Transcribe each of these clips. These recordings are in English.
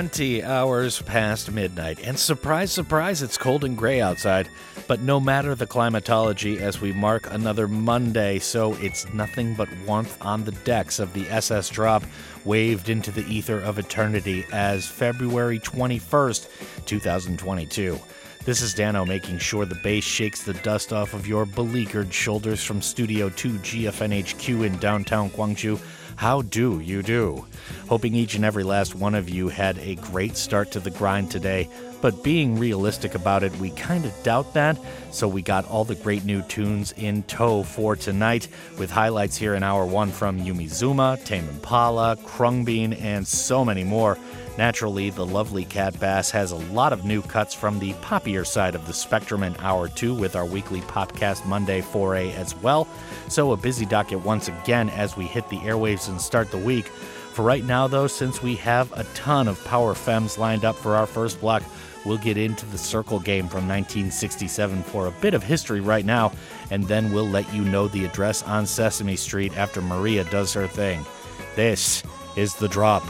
20 hours past midnight, and surprise, surprise, it's cold and gray outside. But no matter the climatology, as we mark another Monday, so it's nothing but warmth on the decks of the SS Drop, waved into the ether of eternity as February 21st, 2022. This is Dano making sure the bass shakes the dust off of your beleaguered shoulders from Studio 2 GFNHQ in downtown Gwangju. How do you do? Hoping each and every last one of you had a great start to the grind today, but being realistic about it, we kind of doubt that. So we got all the great new tunes in tow for tonight, with highlights here in hour one from Yumi Zouma, Tame Impala, Khruangbin, and so many more. Naturally, the lovely Kat Bass has a lot of new cuts from the poppier side of the spectrum in hour two with our weekly Popcast Monday foray as well. So, a busy docket once again as we hit the airwaves and start the week. For right now, though, since we have a ton of Power Femmes lined up for our first block, we'll get into the Circle game from 1967 for a bit of history right now, and then we'll let you know the address on Sesame Street after Maria does her thing. This is The Drop.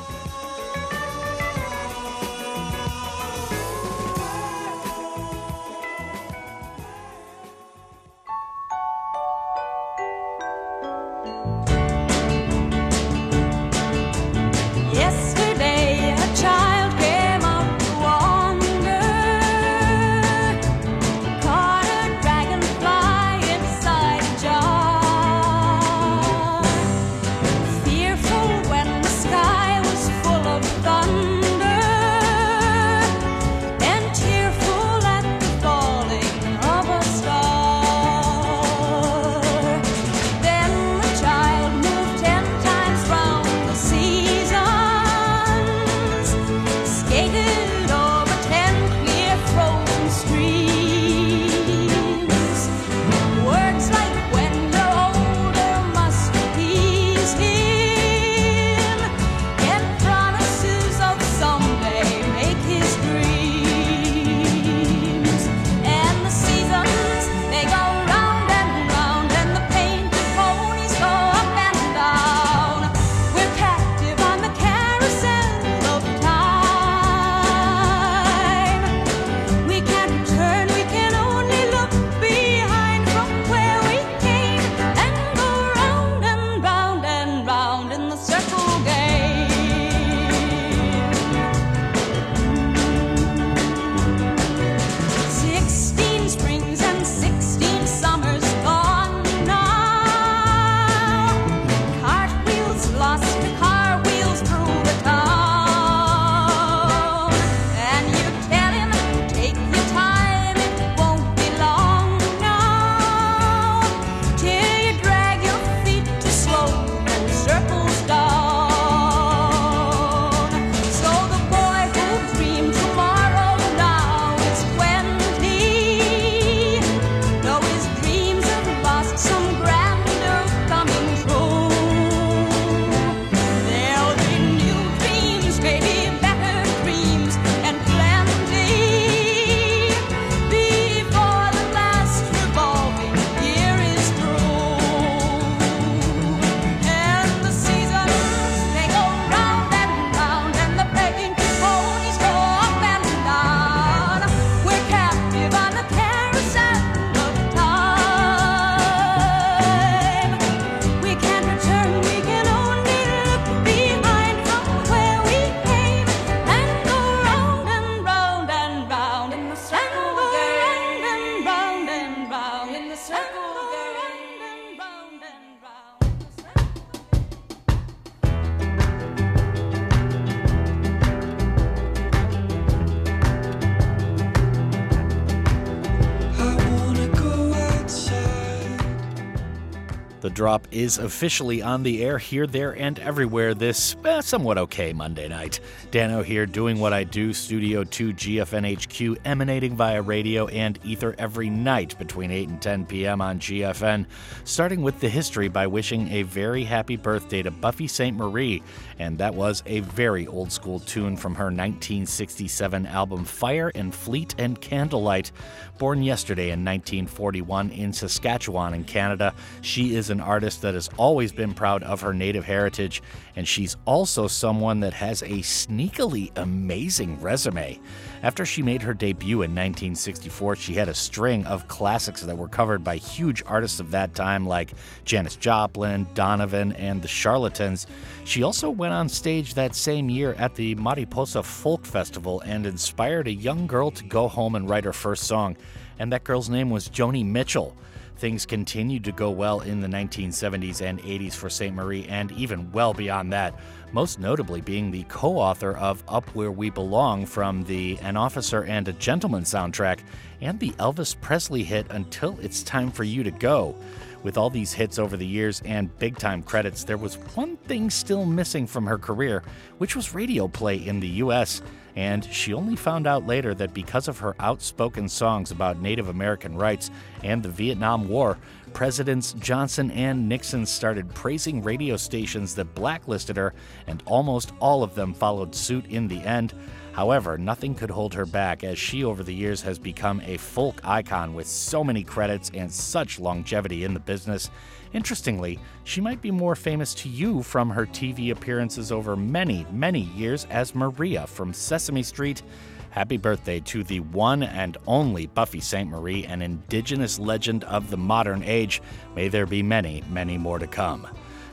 Drop is officially on the air here, there, and everywhere this eh, somewhat okay Monday night. Dano here doing what I do, Studio 2 GFNHQ, emanating via radio and ether every night between 8 and 10 p.m. on GFN, starting with the history by wishing a very happy birthday to Buffy Sainte-Marie, and that was a very old school tune from her 1967 album Fire and Fleet and Candlelight. Born yesterday in 1941 in Saskatchewan in Canada, she is an artist that has always been proud of her native heritage, and she's also someone that has a sneakily amazing resume. After she made her debut in 1964, she had a string of classics that were covered by huge artists of that time like Janis Joplin, Donovan, and the Charlatans. She also went on stage that same year at the Mariposa Folk Festival and inspired a young girl to go home and write her first song, and that girl's name was Joni Mitchell. Things continued to go well in the 1970s and 80s for Sainte-Marie, and even well beyond that, most notably being the co author of Up Where We Belong from the An Officer and a Gentleman soundtrack and the Elvis Presley hit Until It's Time for You to Go. With all these hits over the years and big time credits, there was one thing still missing from her career, which was radio play in the US. And she only found out later that because of her outspoken songs about Native American rights and the Vietnam War, Presidents Johnson and Nixon started praising radio stations that blacklisted her, and almost all of them followed suit in the end. However, nothing could hold her back as she over the years has become a folk icon with so many credits and such longevity in the business. Interestingly, she might be more famous to you from her TV appearances over many, many years as Maria from Sesame Street. Happy birthday to the one and only Buffy Sainte-Marie, an indigenous legend of the modern age. May there be many, many more to come.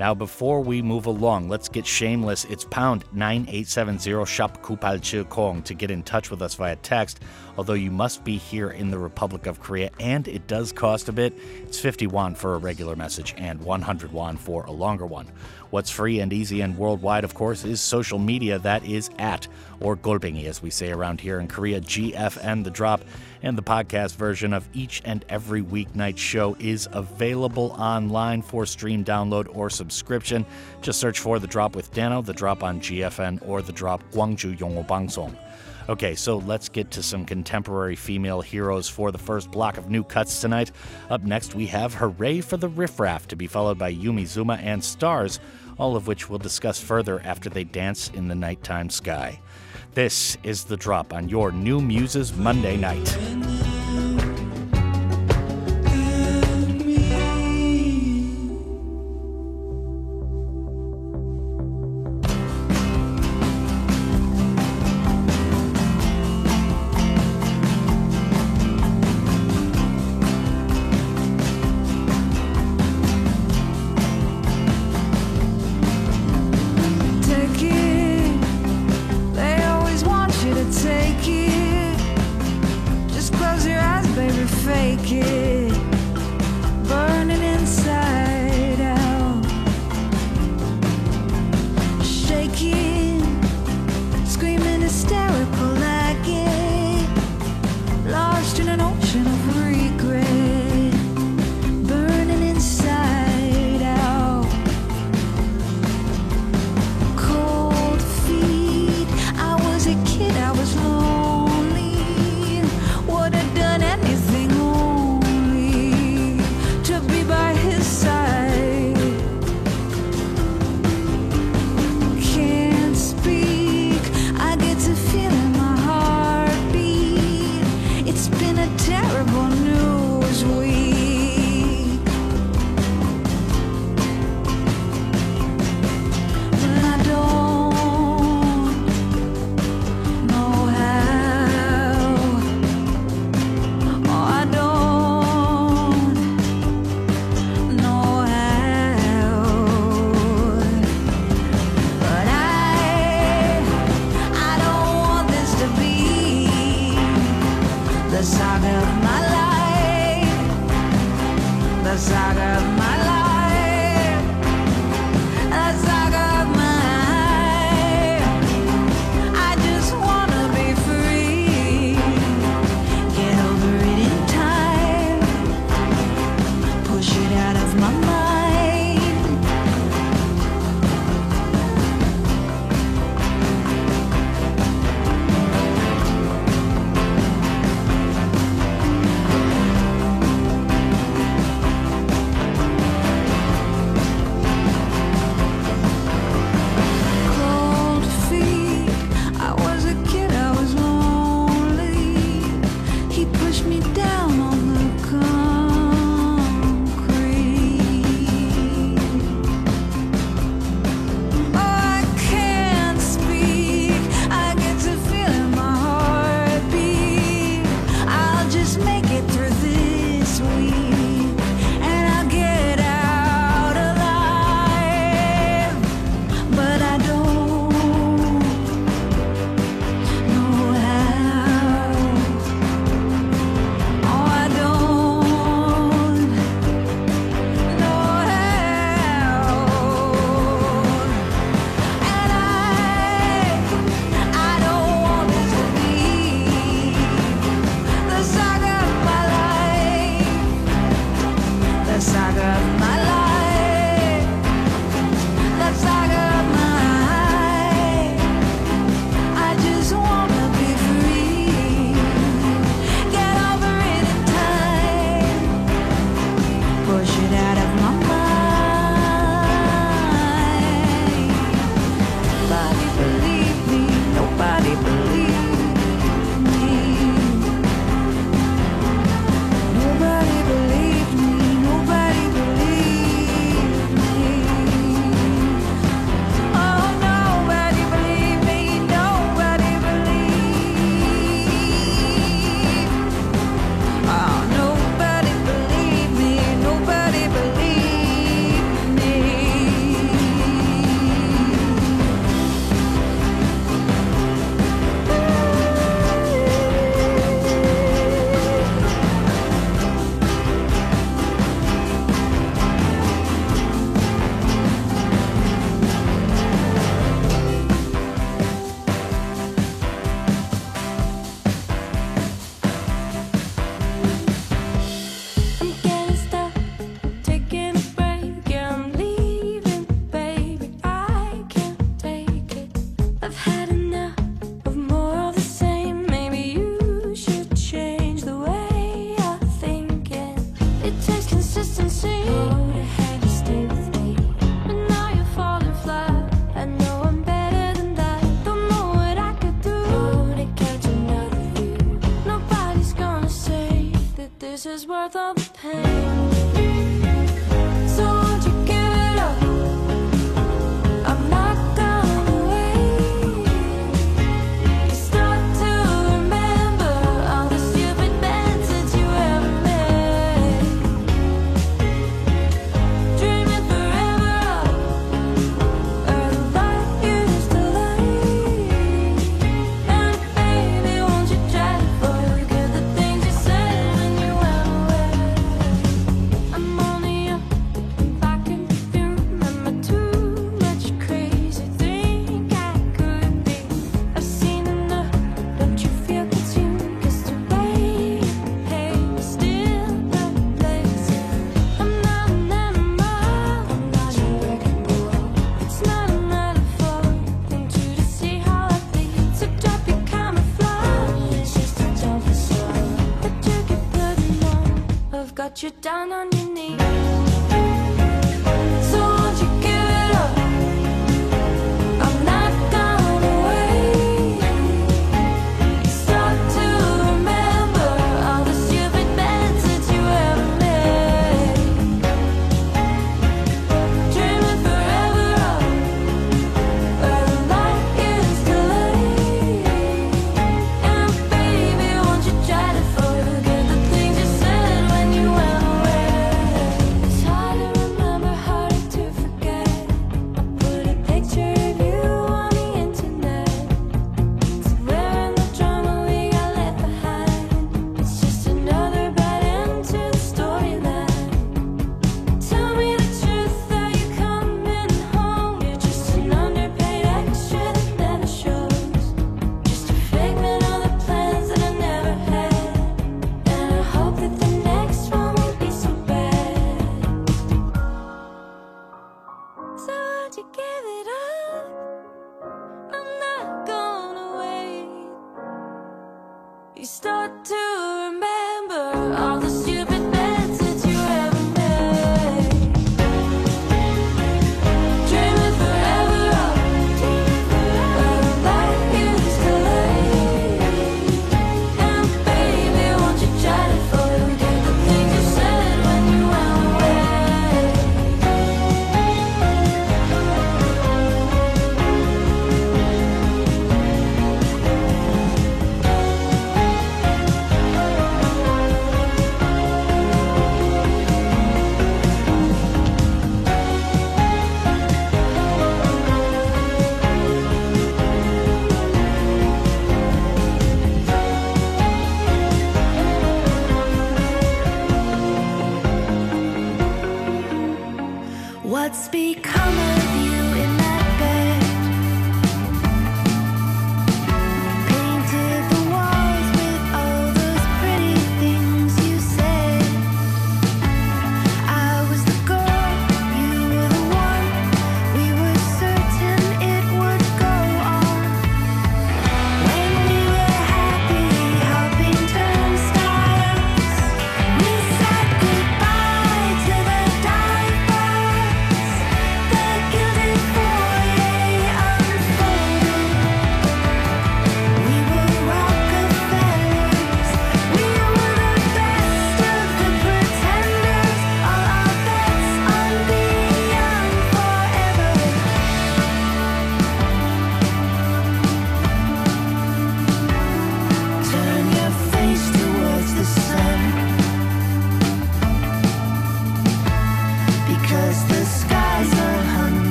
Now, before we move along, let's get shameless. It's pound 9870 shop Kupal Kong to get in touch with us via text. Although you must be here in the Republic of Korea and it does cost a bit, it's 50 won for a regular message and 100 won for a longer one. What's free and easy and worldwide, of course, is social media that is at, or Golbingi as we say around here in Korea, GFN The Drop. And the podcast version of each and every weeknight show is available online for stream download or subscription. Just search for The Drop with Dano, The Drop on GFN, or The Drop Gwangju Yongwo Bangsong. Okay, so let's get to some contemporary female heroes for the first block of new cuts tonight. Up next, we have Hurray for the Riff Raff, to be followed by Yumi Zouma and Stars, all of which we'll discuss further after they dance in the nighttime sky. This is The Drop on your New Muses Monday night.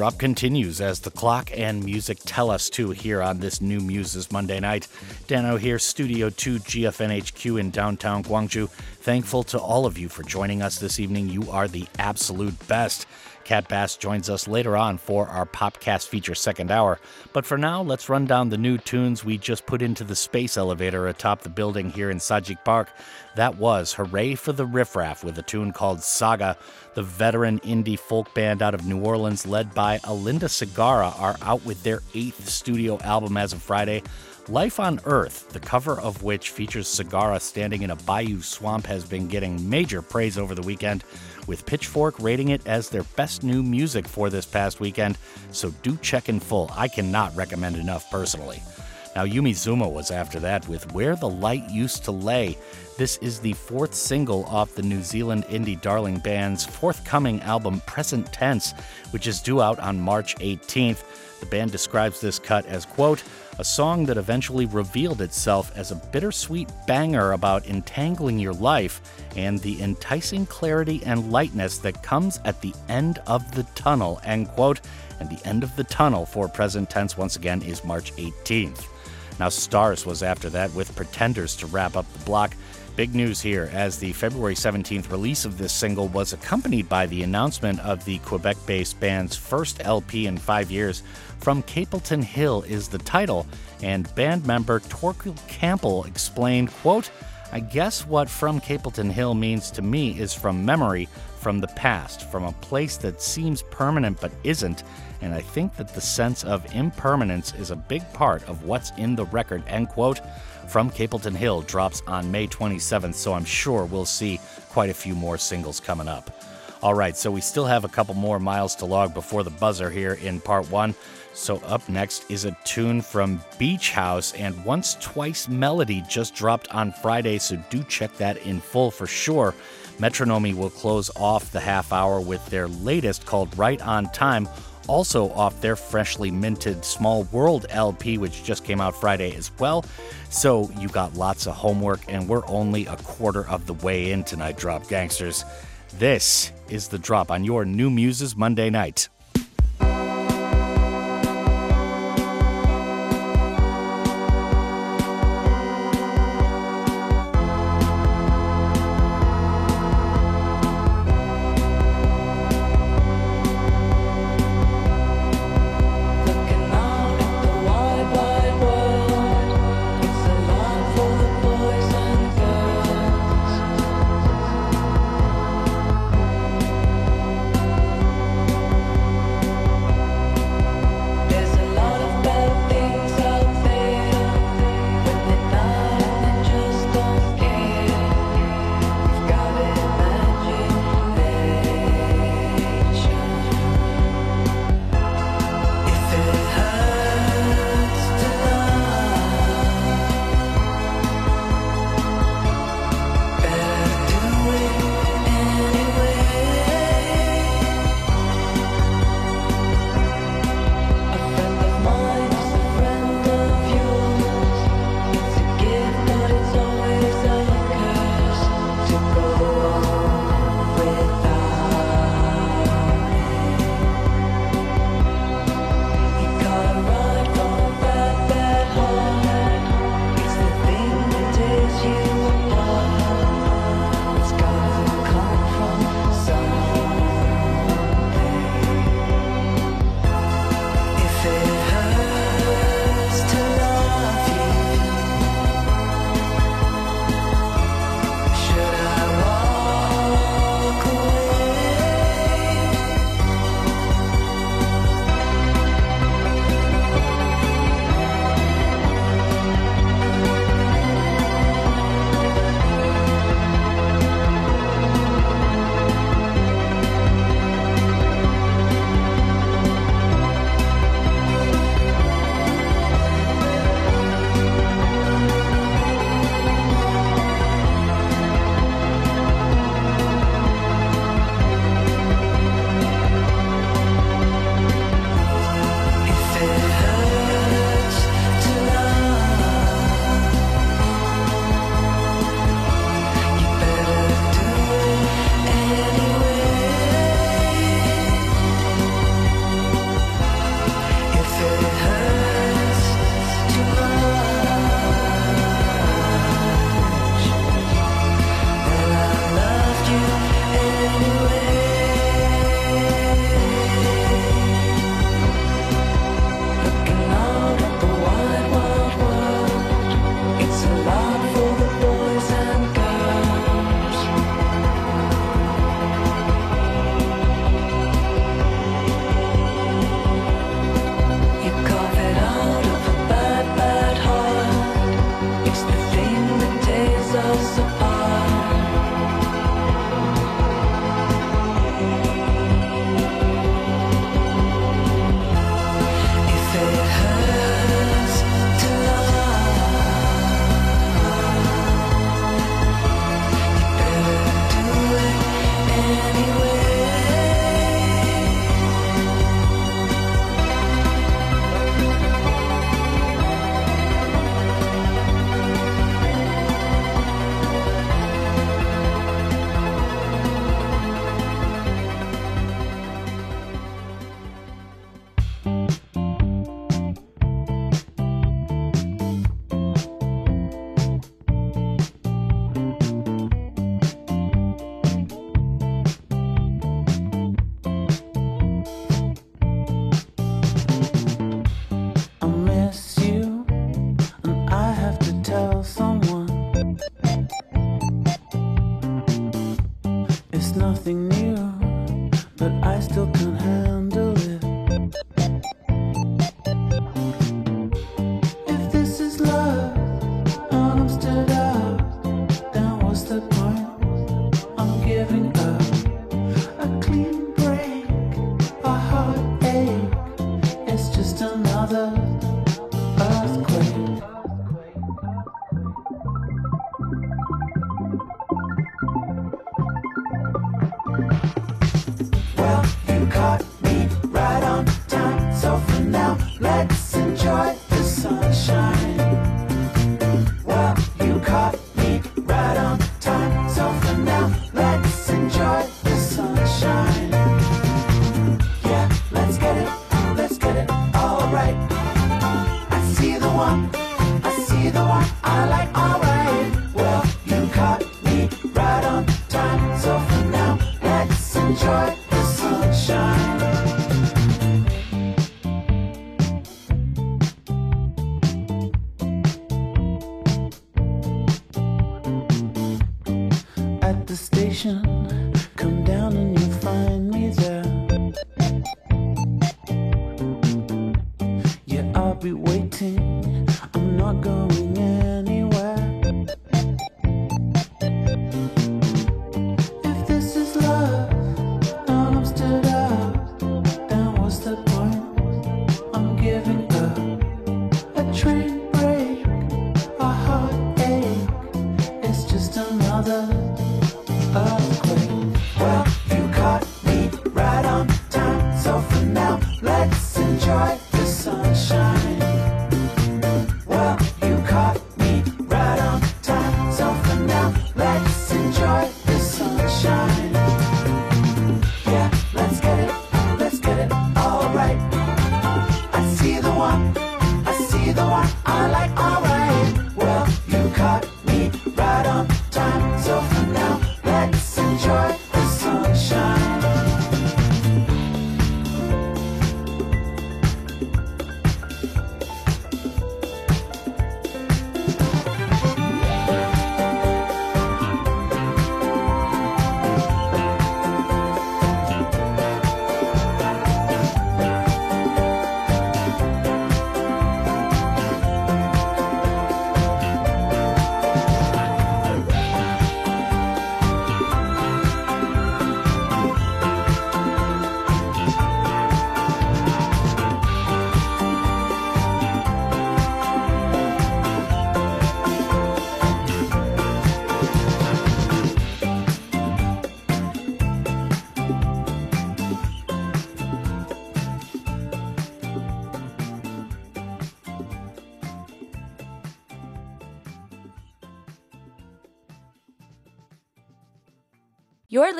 Drop continues as the clock and music tell us to here on this new Muses Monday night. Dano here, Studio 2 GFNHQ in downtown Gwangju. Thankful to all of you for joining us this evening. You are the absolute best. Kat Bass joins us later on for our Popcast feature second hour. But for now, let's run down the new tunes we just put into the space elevator atop the building here in Sajik Park. That was Hurray for the Riff Raff with a tune called Saga. The veteran indie folk band out of New Orleans, led by Alynda Segarra, are out with their eighth studio album as of Friday. Life on Earth, the cover of which features Segarra standing in a bayou swamp, has been getting major praise over the weekend, with Pitchfork rating it as their best new music for this past weekend. So do check in full. I cannot recommend enough personally. Now, Yumi Zouma was after that with Where the Light Used to Lay. This is the fourth single off the New Zealand indie darling band's forthcoming album Present Tense, which is due out on March 18th. The band describes this cut as, quote, a song that eventually revealed itself as a bittersweet banger about entangling your life and the enticing clarity and lightness that comes at the end of the tunnel, end quote. And the end of the tunnel for present tense, once again, is March 18th. Now, Stars was after that with Pretenders to wrap up the block. Big news here, as the February 17th release of this single was accompanied by the announcement of the Quebec based band's first LP in five years. From Capelton Hill is the title, and band member Torquil Campbell explained, quote, I guess what From Capelton Hill means to me is from memory, from the past, from a place that seems permanent but isn't, and I think that the sense of impermanence is a big part of what's in the record, end quote. From Capelton Hill drops on May 27th, so I'm sure we'll see quite a few more singles coming up. All right, so we still have a couple more miles to log before the buzzer here in part one. So, up next is a tune from Beach House, and Once Twice Melody just dropped on Friday, so do check that in full for sure. Metronomy will close off the half hour with their latest called Right on Time, also off their freshly minted Small World LP, which just came out Friday as well. So, you got lots of homework, and we're only a quarter of the way in tonight, Drop Gangsters. This is the drop on your New Muses Monday night.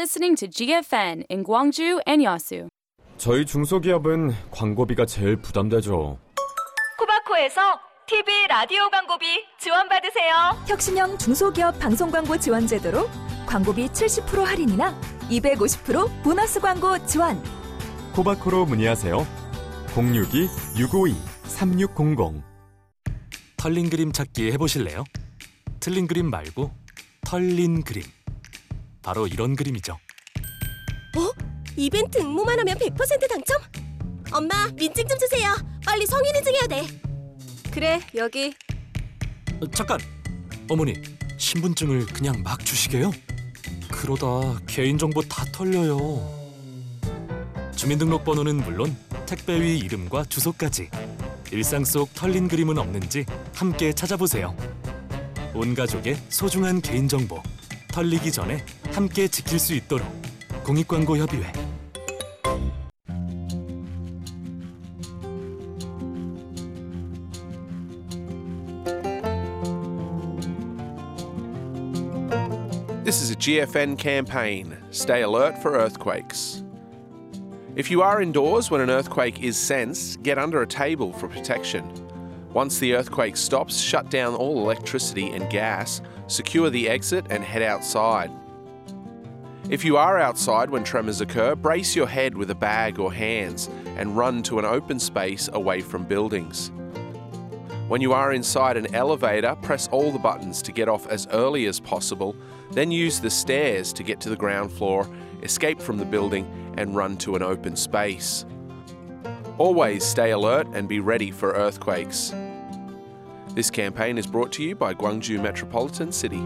Listening to GFN in Gwangju and Yasu. 저희 중소기업은 광고비가 제일 부담되죠. 코바코에서 TV 라디오 광고비 지원받으세요. 혁신형 중소기업 방송 광고 지원 제도로 광고비 70% 할인이나 250% 보너스 광고 지원. 코바코로 문의하세요. 062-652-3600 털린 그림 찾기 해보실래요? 틀린 그림 말고 털린 그림. 바로 이런 그림이죠. 이벤트 응모만 하면 100% 당첨? 엄마, 민증 좀 주세요. 빨리 성인 인증해야 돼. 그래, 여기. 어, 잠깐! 어머니, 신분증을 그냥 막 주시게요? 그러다 개인정보 다 털려요. 주민등록번호는 물론 택배위 이름과 주소까지 일상 속 털린 그림은 없는지 함께 찾아보세요. 온 가족의 소중한 개인정보 털리기 전에 함께 지킬 수 있도록 공익광고협의회 This is a GFN campaign. Stay alert for earthquakes. If you are indoors when an earthquake is sensed, get under a table for protection. Once the earthquake stops, shut down all electricity and gas, secure the exit and head outside. If you are outside when tremors occur, brace your head with a bag or hands and run to an open space away from buildings. When you are inside an elevator, press all the buttons to get off as early as possible, then use the stairs to get to the ground floor, escape from the building, and run to an open space. Always stay alert and be ready for earthquakes. This campaign is brought to you by Gwangju Metropolitan City.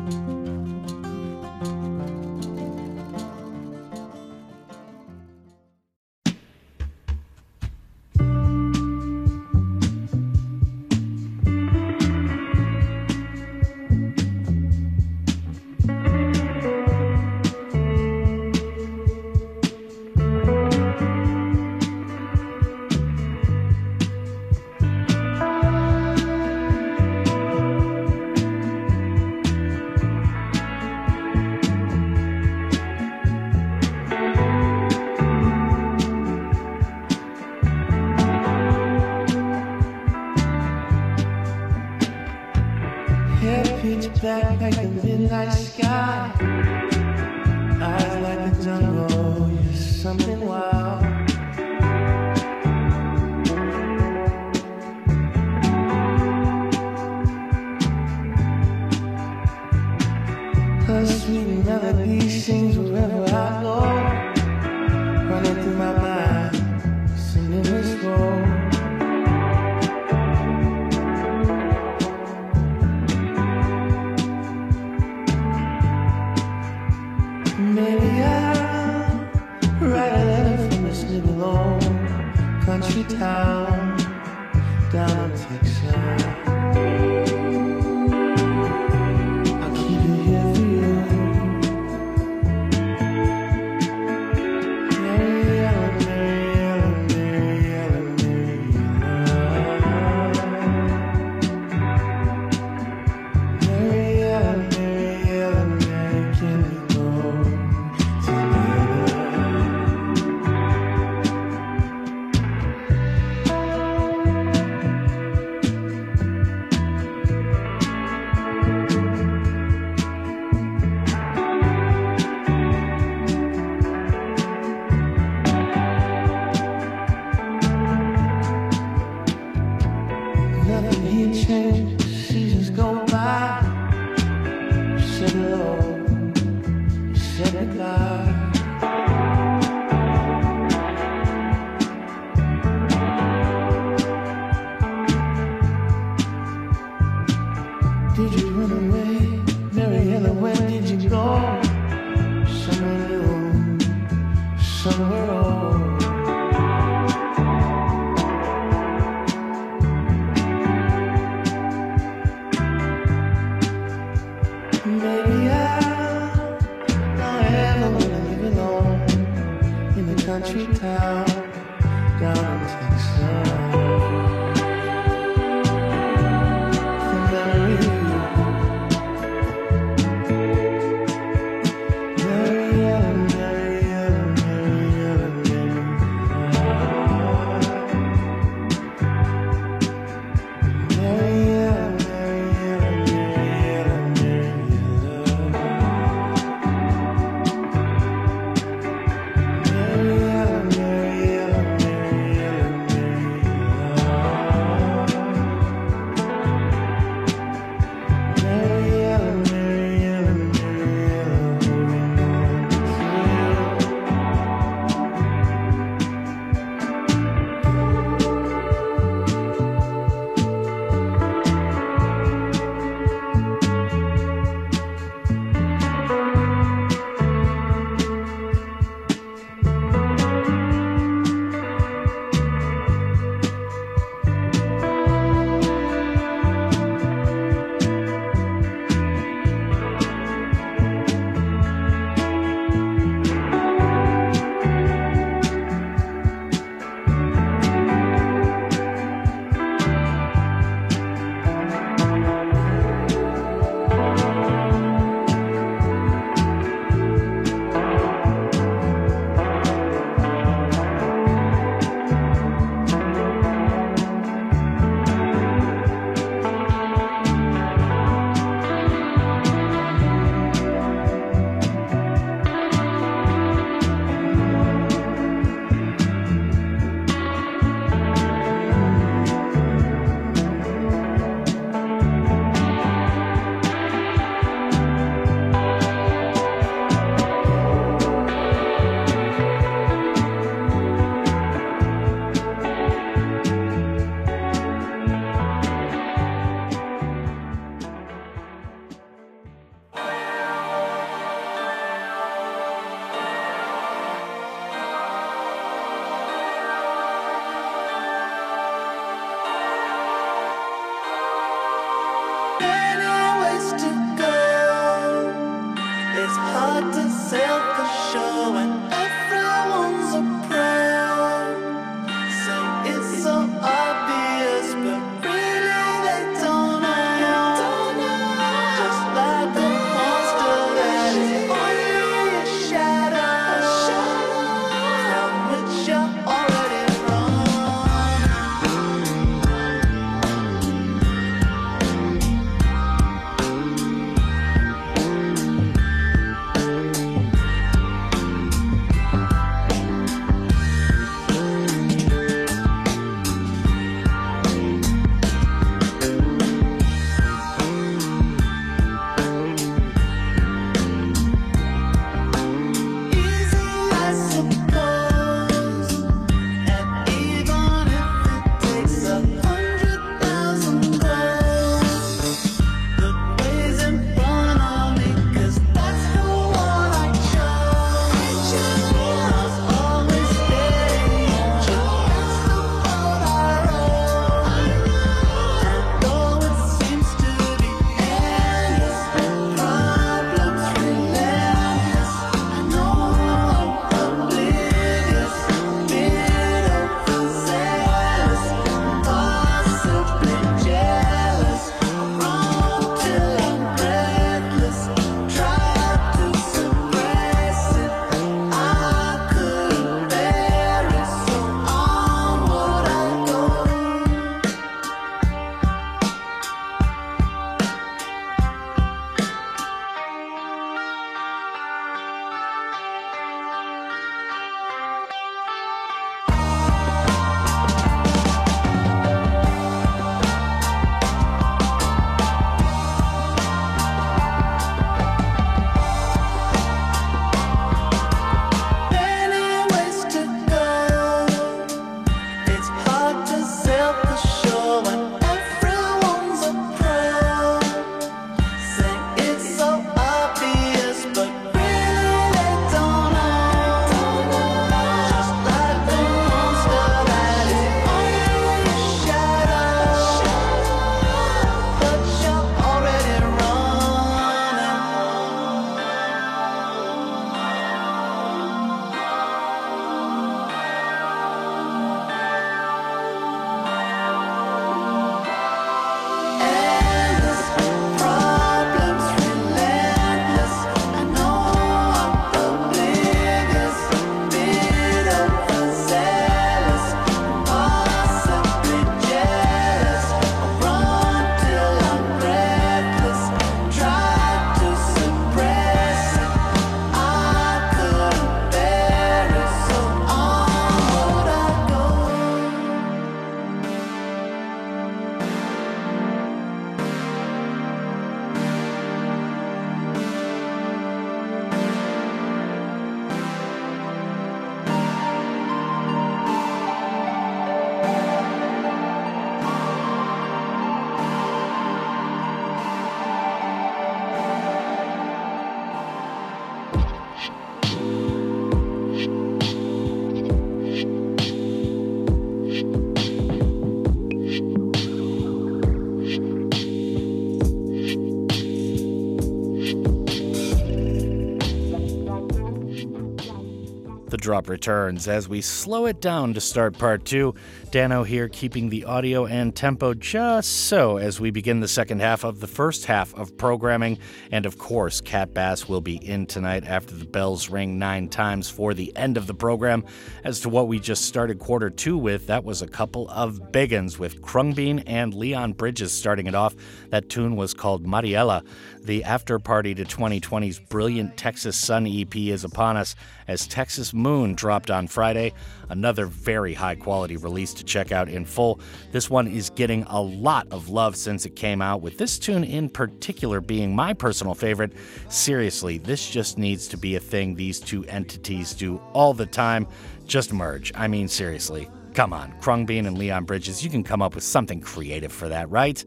Drop returns as we slow it down to start part two. Dano here keeping the audio and tempo just so as we begin the second half of the first half of programming. And of course, Kat Bass will be in tonight after the bells ring nine times for the end of the program. As to what we just started quarter two with, that was a couple of big uns with Khruangbin and Leon Bridges starting it off. That tune was called Mariella. The after party to 2020's brilliant Texas Sun EP is upon us as Texas Moon dropped on Friday. Another very high quality release to check out in full. This one is getting a lot of love since it came out, with this tune in particular being my personal favorite. Seriously, this just needs to be a thing these two entities do all the time. Just merge. I mean, seriously. Come on, Khruangbin and Leon Bridges, you can come up with something creative for that, right?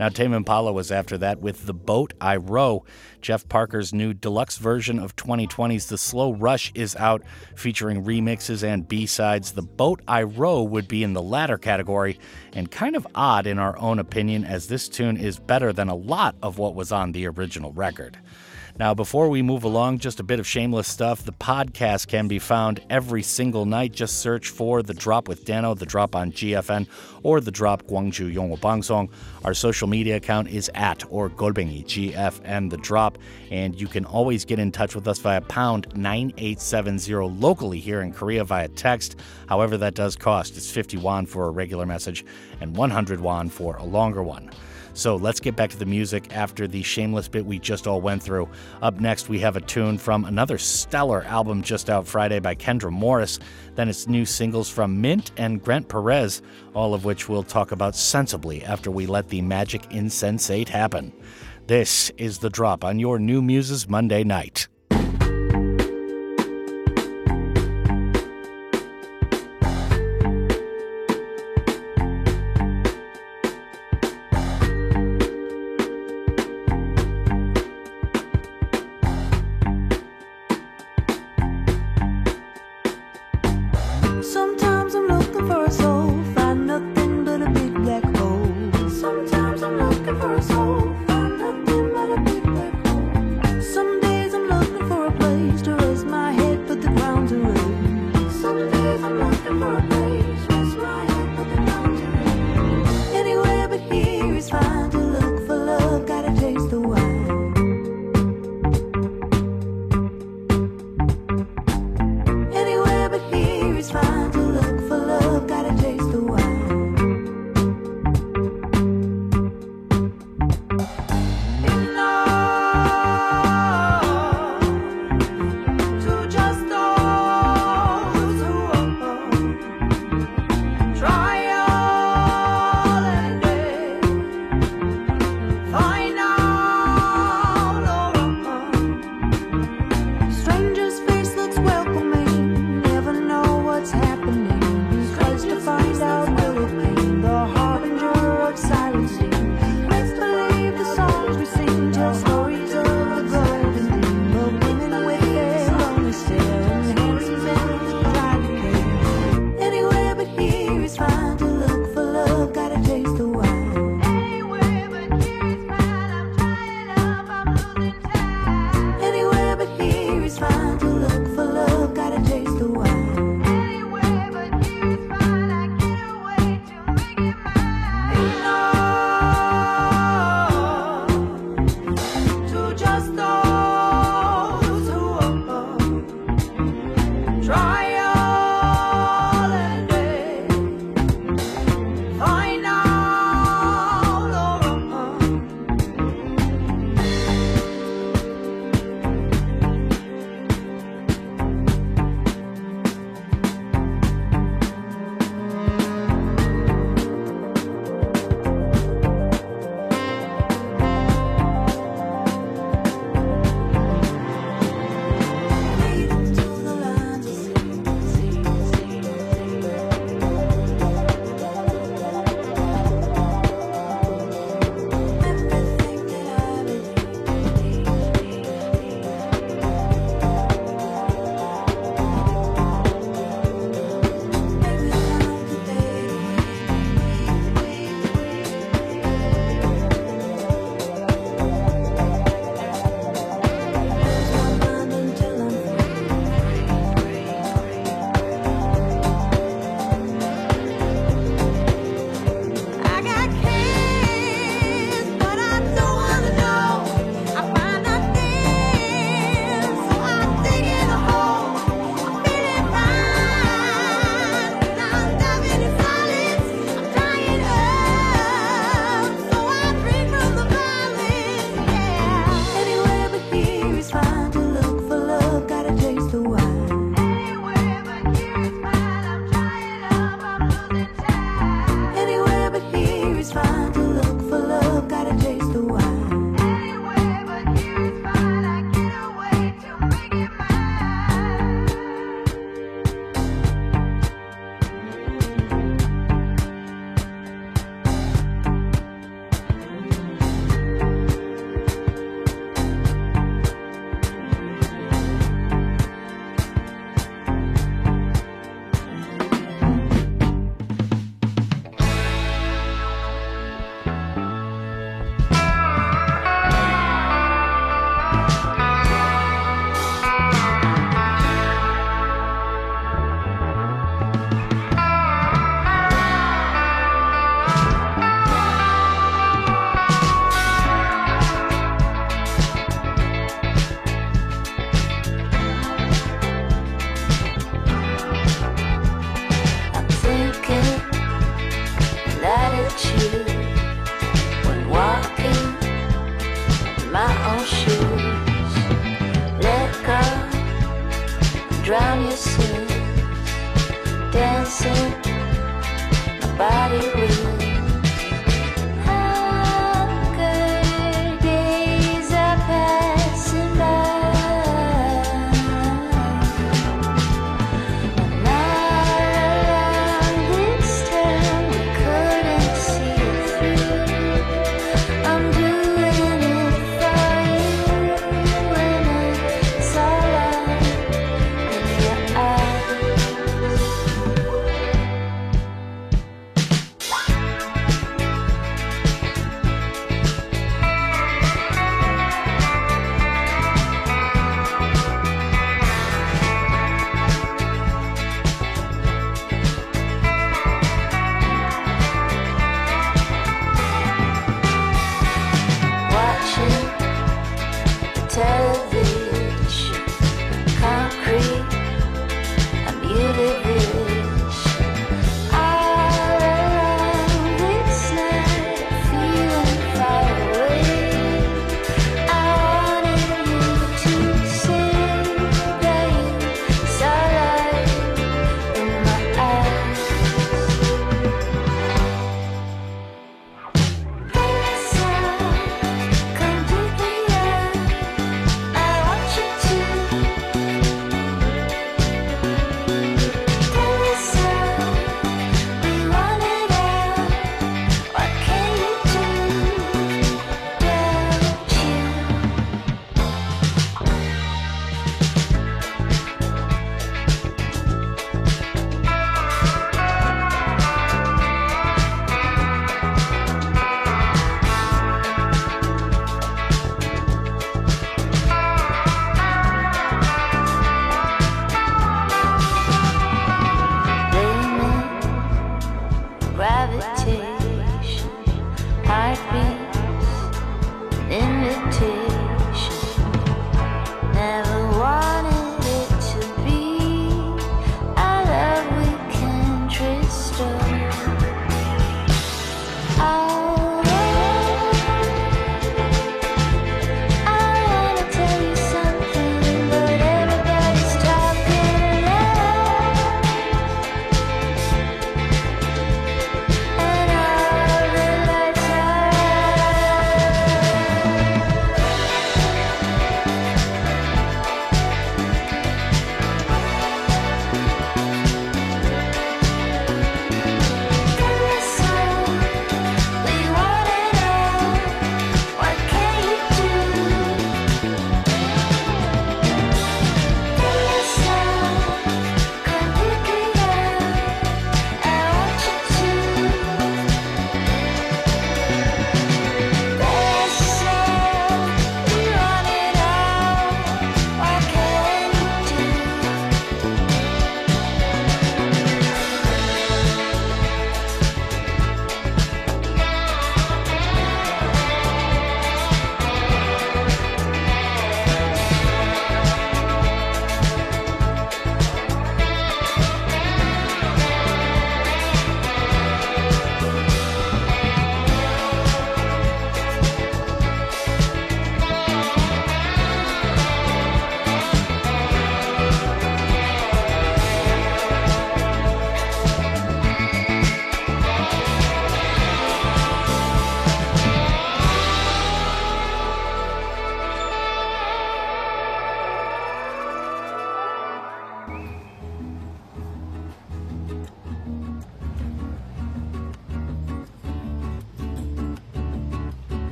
Now, Tame Impala was after that with The Boat I Row. Jeff Parker's new deluxe version of 2020's The Slow Rush is out, featuring remixes and B sides. The Boat I Row would be in the latter category, and kind of odd in our own opinion, as this tune is better than a lot of what was on the original record. Now, before we move along, just a bit of shameless stuff. The podcast can be found every single night. Just search for The Drop with Dano, The Drop on GFN, or The Drop Gwangju Yongwo Bangsong. Our social media account is at or Golbengi GFN The Drop, and you can always get in touch with us via pound 9870 locally here in Korea via text. However, that does cost. It's 50 won for a regular message and 100 won for a longer one. So let's get back to the music after the shameless bit we just all went through. Up next, we have a tune from another stellar album just out Friday by Kendra Morris. Then it's new singles from Miynt and Grant Perez, all of which we'll talk about sensibly after we let the magic insensate happen. This is The Drop on your New Muses Monday night.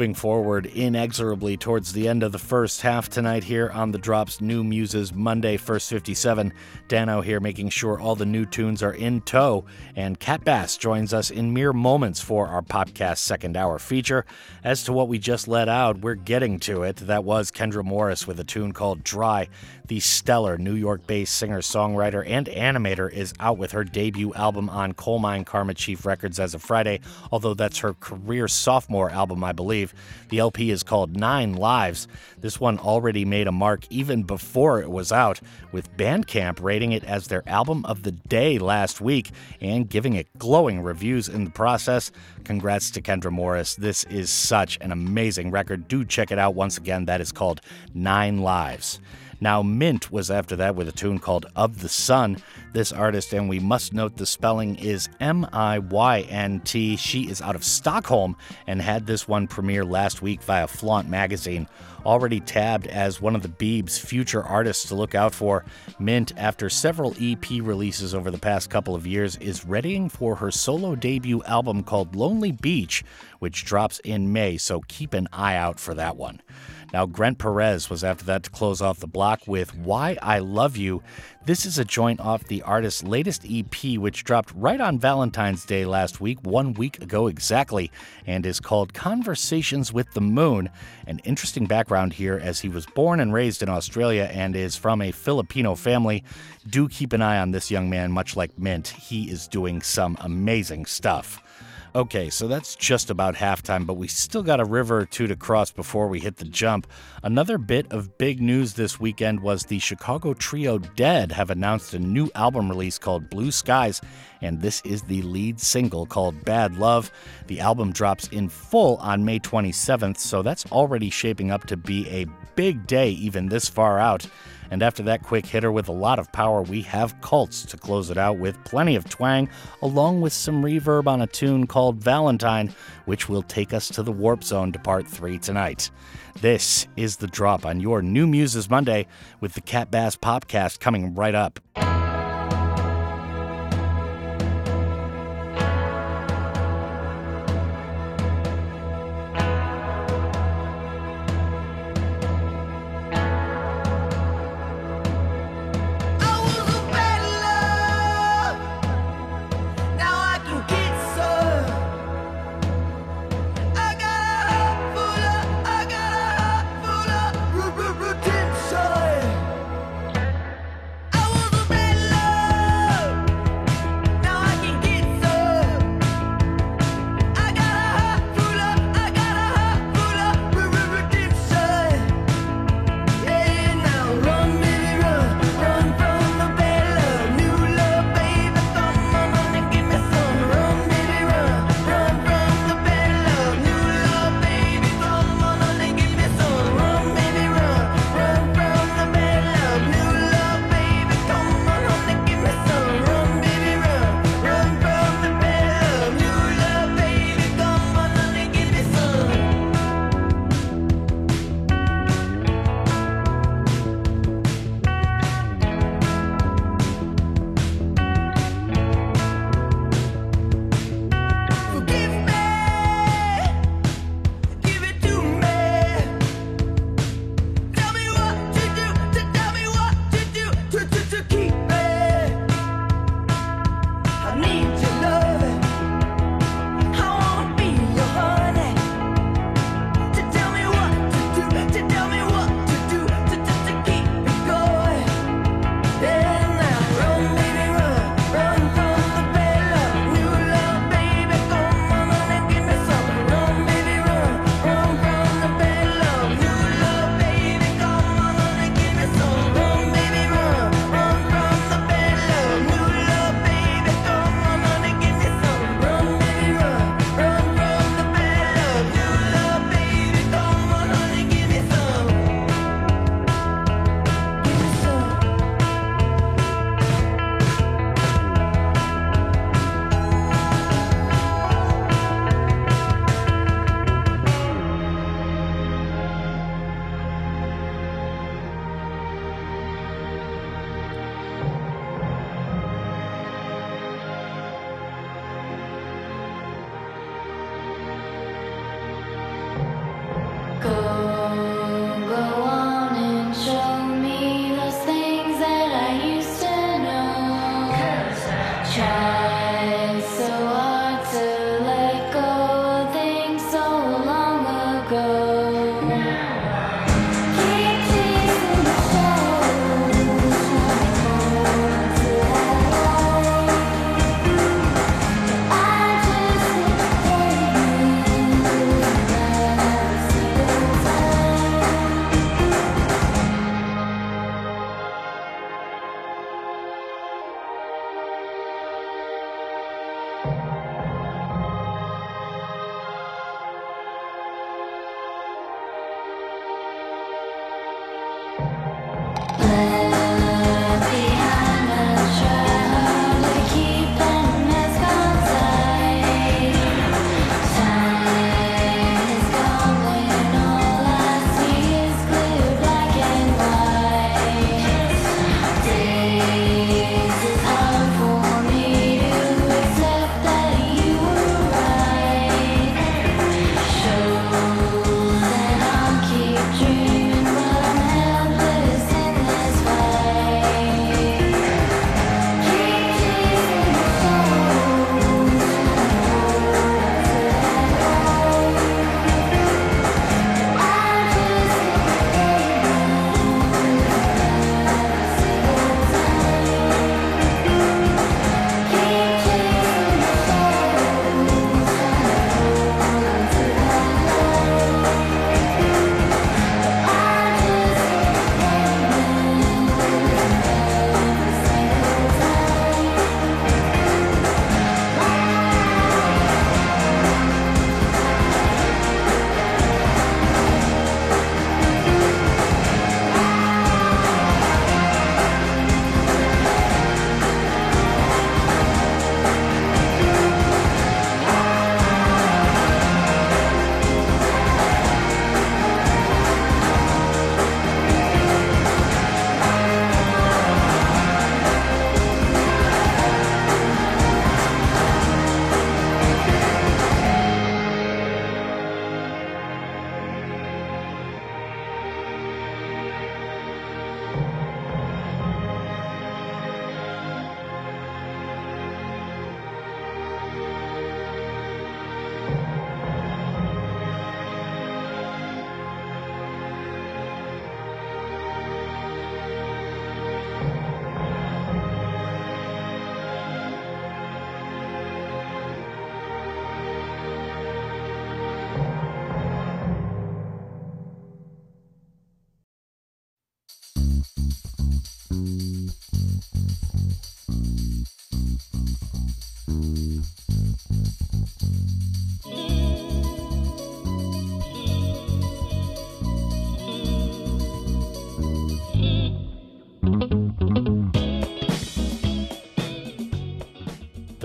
Moving forward inexorably towards the end of the first half tonight here on the Drops New Muses Monday, first 57. Dano here making sure all the new tunes are in tow. And Kat Bass joins us in mere moments for our Popcast second hour feature. As to what we just let out, we're getting to it. That was Kendra Morris with a tune called Dry. The stellar New York based singer, songwriter, and animator is out with her debut album on Colemine Karma Chief Records as of Friday, although that's her career sophomore album, I believe. The LP is called Nine Lives. This one already made a mark even before it was out, with Bandcamp it as their album of the day last week and giving it glowing reviews in the process. Congrats to Kendra Morris. This is such an amazing record. Do check it out once again. That is called Nine Lives. Now, Miynt was after that with a tune called Of the Sun. This artist, and we must note the spelling is M I Y N T. She is out of Stockholm and had this one premiere last week via Flaunt magazine. Already tabbed as one of the Beeb's future artists to look out for, Miynt, after several EP releases over the past couple of years, is readying for her solo debut album called Lonely Beach, which drops in May, so keep an eye out for that one. Now, Grant Perez was after that to close off the block with Why I Love You. This is a joint off the artist's latest EP, which dropped right on Valentine's Day last week, one week ago exactly, and is called Conversations with the Moon. An interesting background here as he was born and raised in Australia and is from a Filipino family. Do keep an eye on this young man, much like Miynt. He is doing some amazing stuff. Okay, so that's just about halftime, but we still got a river or two to cross before we hit the jump. Another bit of big news this weekend was the Chicago trio Dehd have announced a new album release called Blue Skies, and this is the lead single called Bad Love. The album drops in full on May 27th, so that's already shaping up to be a big day even this far out. And after that quick hitter with a lot of power, we have Cults to close it out with plenty of twang, along with some reverb on a tune called Valentine, which will take us to the Warp Zone to part three tonight. This is the drop on your New Muses Monday with the Kat Bass Popcast coming right up.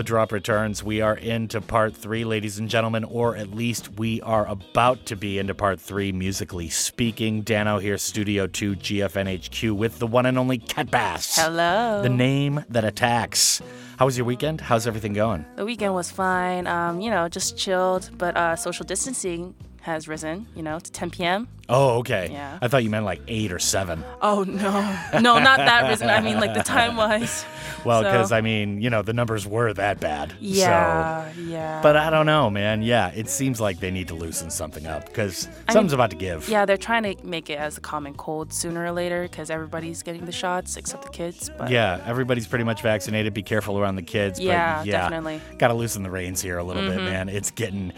Drop returns. We are into part three, ladies and gentlemen, or at least we are about to be into part three, musically speaking. Dano here, Studio 2, GFNHQ, with the one and only Kat Bass. Hello. The name that attacks. How was your weekend? How's everything going? The weekend was fine. Um, you know, just chilled, but uh, social distancing has risen, you know, to 10 p.m. Oh, okay. Yeah. I thought you meant like eight or seven. Oh, no. No, not that risen. I mean, like the time wise. Well, So- because I mean, you know, the numbers were that bad. Yeah, So. yeah. But I don't know, man. Yeah, it seems like they need to loosen something up because something's mean, about to give. Yeah, they're trying to make it as a common cold sooner or later because everybody's getting the shots except the kids. But Yeah, everybody's pretty much vaccinated. Be careful around the kids. Yeah, but yeah, definitely. Got to loosen the reins here a little bit, Mhm. man. It's getting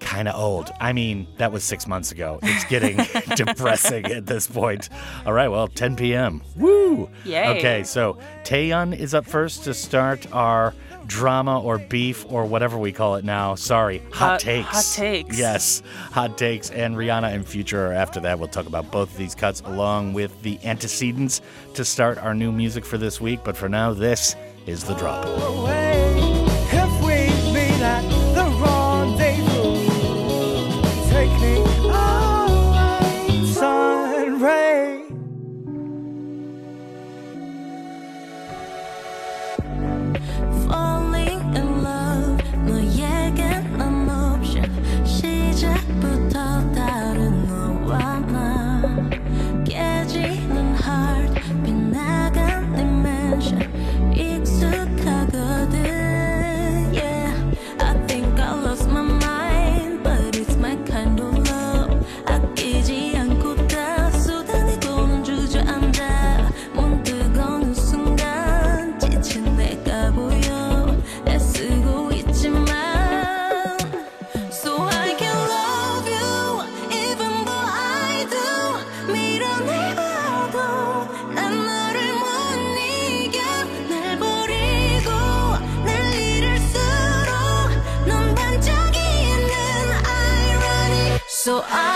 kind of old. I mean, that was six months ago. It's getting depressing at this point. All right, well, 10 p.m. Woo! Yay. Okay, so Taeyeon is up first to start our drama or beef or whatever we call it now. Sorry, hot, Hot- takes. hot takes. Yes, hot takes. And Rihanna and Future are after that. We'll talk about both of these cuts along with the antecedents to start our new music for this week. But for now, this is the drop. take me away, sun ray. Falling in love 너에게 난 option 시작부터 다른 너와 So I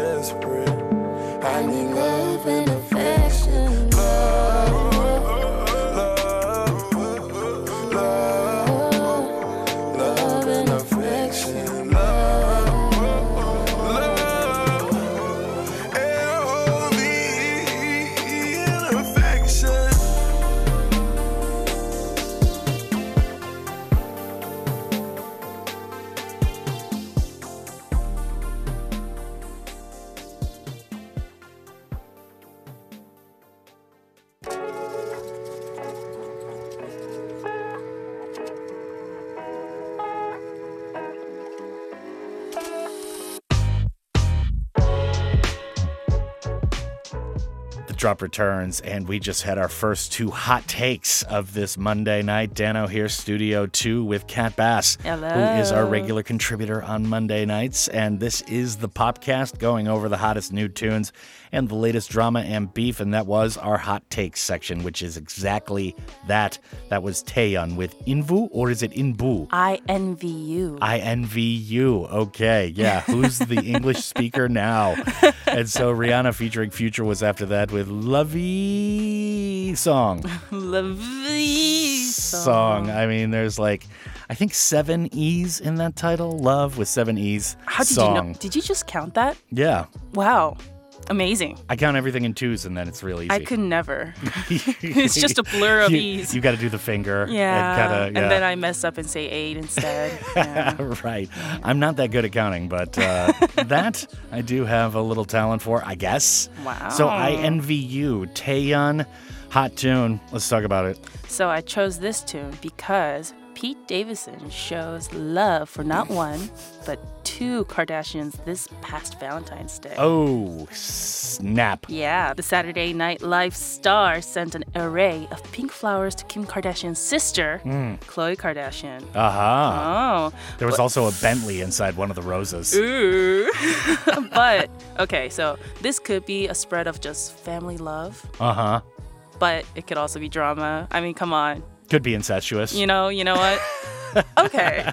Returns, and we just had our first two hot takes of this Monday night. Dano here, Studio 2, with Kat Bass, Hello. who is our regular contributor on Monday nights. And this is the Popcast going over the hottest new tunes and the latest drama and beef, and that was our hot takes section, which is exactly that. That was Taeyeon with Invu, or is it Inbu? I envy you. I envy you. Okay, yeah. Who's the English speaker now? And so Rihanna featuring Future was after that with Lovey Song. Lovey song. I mean, there's like. I think seven E's in that title. Love with seven E's. How did song. you know? Did you just count that? Yeah. Wow amazing. I count everything in twos, and then it's real easy. I could never. it's just a blur of you, ease. You got to do the finger. yeah. And, kinda, yeah. and then I mess up and say eight instead. Yeah. right. I'm not that good at counting, but uh, that I do have a little talent for, I guess. Wow. So I envy you. Taeyeon, hot tune. Let's talk about it. So I chose this tune because Pete Davidson shows love for not one, but two Kardashians this past Valentine's Day. Oh, snap. Yeah, the Saturday Night Live star sent an array of pink flowers to Kim Kardashian's sister, Mm. Khloe Kardashian. Aha. Uh-huh. Oh. There was but- also a Bentley inside one of the roses. Ooh. but, okay, so this could be a spread of just family love, Uh huh. but it could also be drama. I mean, come on. Could be incestuous. You know, you know what? okay.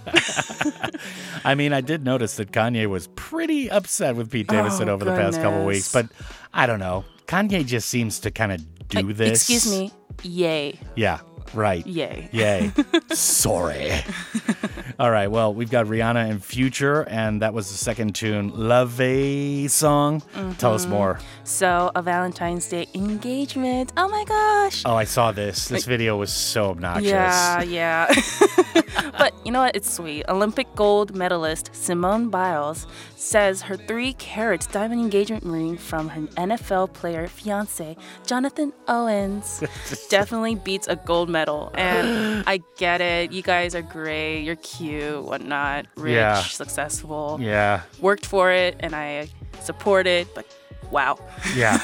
I mean, I did notice that Kanye was pretty upset with Pete Davidson Oh, over the past couple weeks, but I don't know. Kanye just seems to kind of do Uh, this. Excuse me. Yay. Yeah, right. Yay. Yay. Sorry. All right, well, we've got Rihanna and Future, and that was the second tune, Love a Song. Tell us Mhm. more. So, a Valentine's Day engagement. Oh my gosh. Oh, I saw this. This video was so obnoxious. Yeah, yeah. but you know what? It's sweet. Olympic gold medalist Simone Biles says her three carat diamond engagement ring from her NFL player fiance, Jonathan Owens, definitely beats a gold medal. And I get it. You guys are great. You're cute, whatnot, rich, Yeah. successful. Yeah. Worked for it, and I support it, but wow. Yeah.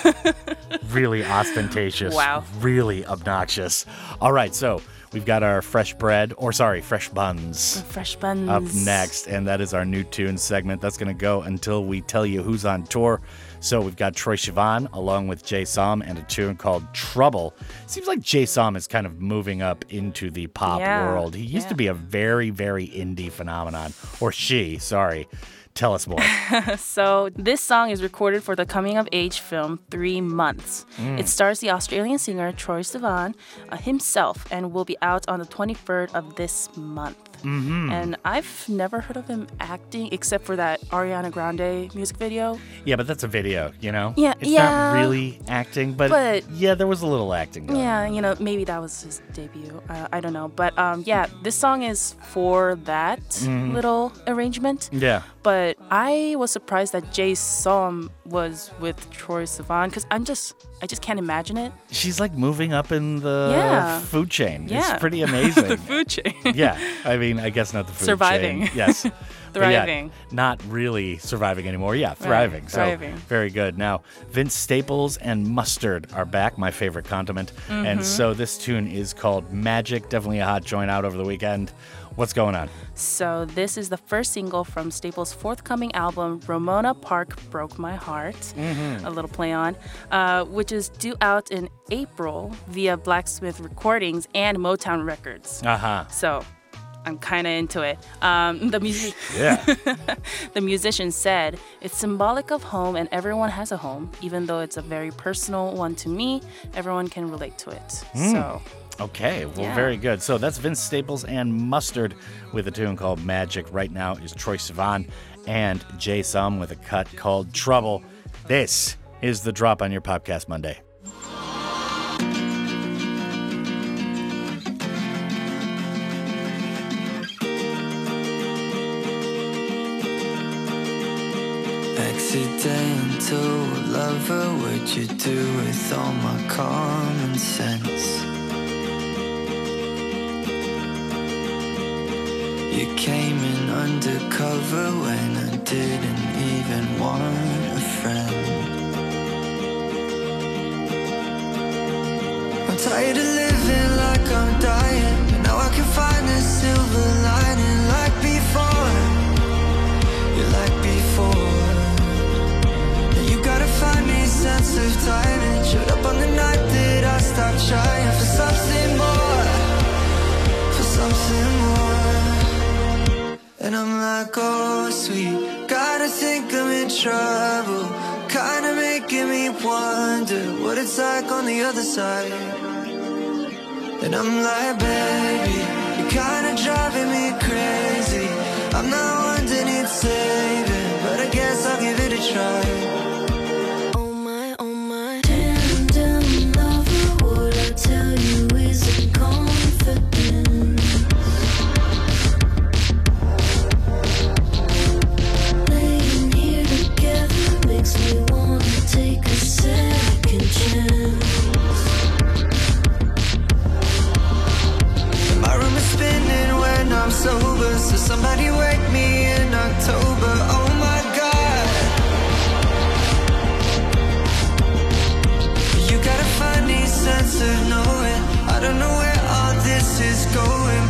really ostentatious. Wow. Really obnoxious. All right, so we've got our fresh bread, or sorry, fresh buns. Fresh buns. Up next, and that is our new tune segment. That's going to go until we tell you who's on tour. So we've got Troye Sivan along with Jay Som and a tune called Trouble. Seems like Jay Som is kind of moving up into the pop Yeah, world. He used to be a very, very indie phenomenon. Or she, sorry. Tell us more. so this song is recorded for the coming of age film Three Months. Mm. It stars the Australian singer Troye Sivan uh, himself and will be out on the 23rd of this month. Mhm. And I've never heard of him acting except for that Ariana Grande music video. Yeah, but that's a video, you know? Yeah, It's yeah. not really acting, but, But- yeah, there was a little acting going Yeah, you know, maybe that was his debut. Uh, I don't know. But um, yeah, this song is for that Mhm. little arrangement. Yeah. But I was surprised that Jay Som was with Troye Sivan because I'm just, I just can't imagine it. She's like moving up in the Yeah. food chain. Yeah. It's pretty amazing. the food chain. yeah, I mean, I guess not the food chain. Surviving. chain. Yes. Yeah, Thriving. not really surviving anymore. Yeah, thriving. so thriving. very good. Now, Vince Staples and mustard are back, my favorite condiment. And Mhm. so this tune is called Magic. Definitely a hot joint out over the weekend. What's going on? So this is the first single from Staples' forthcoming album, Ramona Park Broke My Heart. Mhm. A little play on, uh, which is due out in April via Blacksmith Recordings and Motown Records. Uh huh. So I'm kind of into it. Um, the music. Yeah. the musician said, It's symbolic of home, and everyone has a home. Even though it's a very personal one to me, everyone can relate to it. Mm. So, Okay, well, Yeah. very good. So that's Vince Staples and Mustard with a tune called Magic. Right now is Troye Sivan and Jay Som with a cut called Trouble. This is the drop on your podcast Monday. Accidental lover, what'd you do with all my common sense? You came in undercover when I didn't even want a friend. I'm tired of living like I'm dying, but now I can find a silver lining like before. You like before. You gotta find me sense of timing. Showed up on the night that I stopped trying for something And I'm like, oh sweet, gotta think I'm in trouble. Kinda making me wonder what it's like on the other side. And I'm like, baby, you're kinda driving me crazy. I'm not one to need saving, but I guess I'll give it a try. I'm sober, so somebody wake me in October. Oh my God, you got a funny sense of knowing. I don't know where all this is going.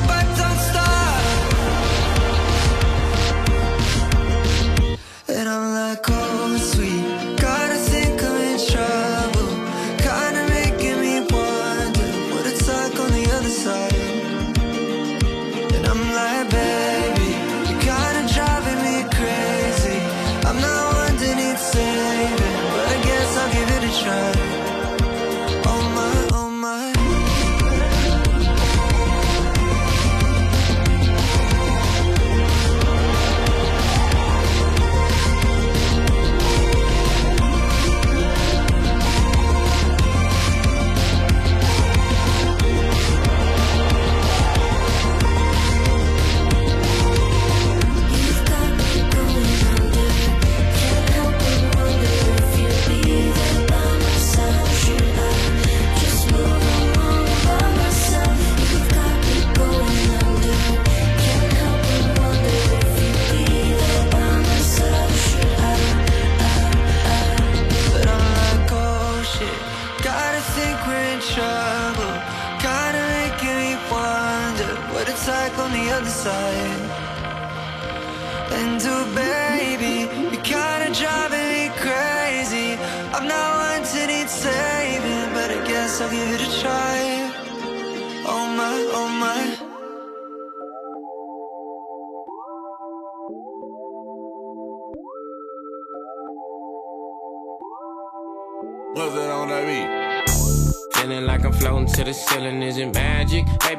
Ceiling, isn't magic?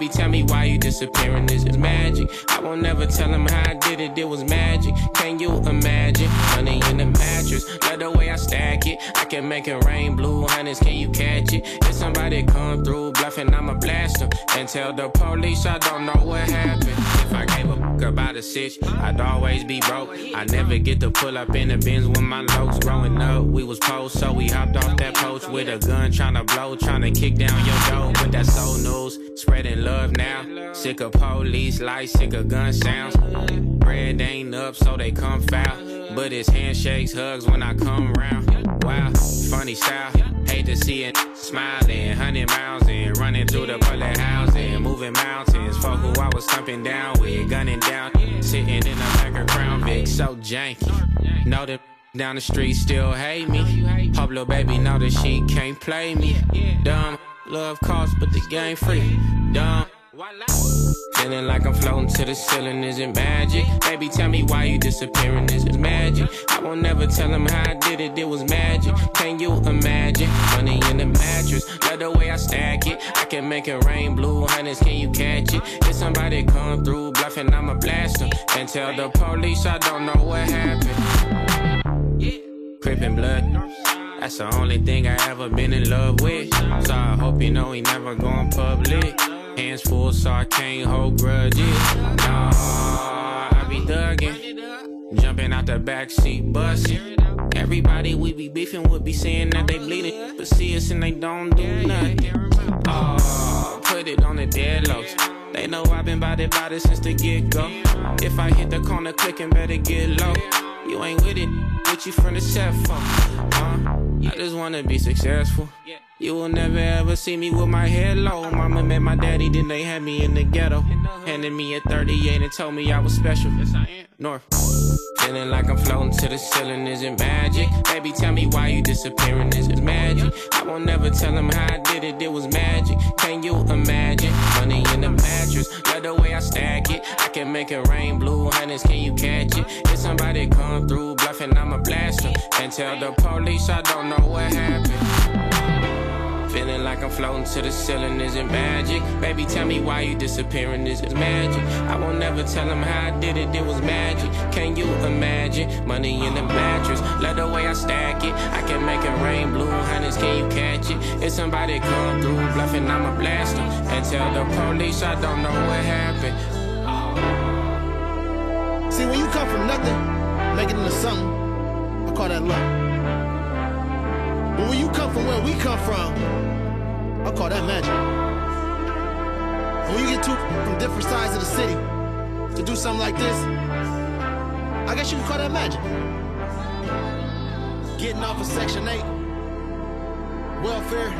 Tell me why you disappearing, This is magic? I won't never tell him how I did it, it was magic. Can you imagine? Honey in the mattress, love the way I stack it. I can make it rain blue, honey's, can you catch it? If somebody come through bluffing, I'ma blast. And tell the police I don't know what happened. If I gave a fuck about a sitch, I'd always be broke. I never get to pull up in the bins when my lows growing up. We was post, so we hopped off that post with a gun, trying to blow, trying to kick down your door. But that's soul news, spreading love now. Sick of police lights, sick of gun sounds. Bread ain't up, so they come foul. But it's handshakes, hugs when I come round. Wow, funny style. Hate to see it smiling, hundred miles in, running through the bullet housing, moving mountains. Fuck who I was thumping down with, gunning down, sitting in a back of Crown Vic, so janky. Know them down the street still hate me. Hope little baby know that she can't play me. Dumb love costs, but the game free. Dumb. Feeling like I'm floating to the ceiling, is it magic? Baby, tell me why you disappearing, is it magic? I won't never tell him how I did it, it was magic. Can you imagine? Money in the mattress, love the way I stack it. I can make it rain blue, honey's, can you catch it? If somebody come through bluffing, I'ma blast them. And tell the police I don't know what happened. Crippin' blood. That's the only thing I ever been in love with. So I hope you know he never going public. Hands full, so I can't hold grudges. Nah, I be thuggin'. Jumping out the backseat, bustin'. Everybody we be beefing would be saying that they bleeding, but see us and they don't do nothing. Oh, put it on the dead lows. They know I've been it, bout since the get go. If I hit the corner clicking, better get low. You ain't with it, with you from the set phone. Huh? I just wanna be successful. You will never ever see me with my head low. Mama met my daddy, then they had me in the ghetto. Handed me a 38 and told me I was special. North. Feeling like I'm floating to the ceiling, is it magic? Baby, tell me why you disappearing, is it magic? I won't never tell him how I did it, it was magic. Can you imagine? The mattress, love the way I stack it. I can make it rain blue, honey's, can you catch it? If somebody come through bluffing, I'ma blast them. And tell the police I don't know what happened. Feeling like I'm floating to the ceiling, is it magic? Baby, tell me why you disappearing, is it magic? I won't never tell him how I did it, it was magic. Can you imagine? Money in the mattress, love the way I stack it. I can make it rain blue, honey's, can you catch it? If somebody come through bluffing, I'ma blast them. And tell the police I don't know what happened. See, when you come from nothing, make it into something, I call that luck. But when you come from where we come from, I call that magic. And when you get two from different sides of the city to do something like this, I guess you can call that magic. Getting off of Section 8, welfare,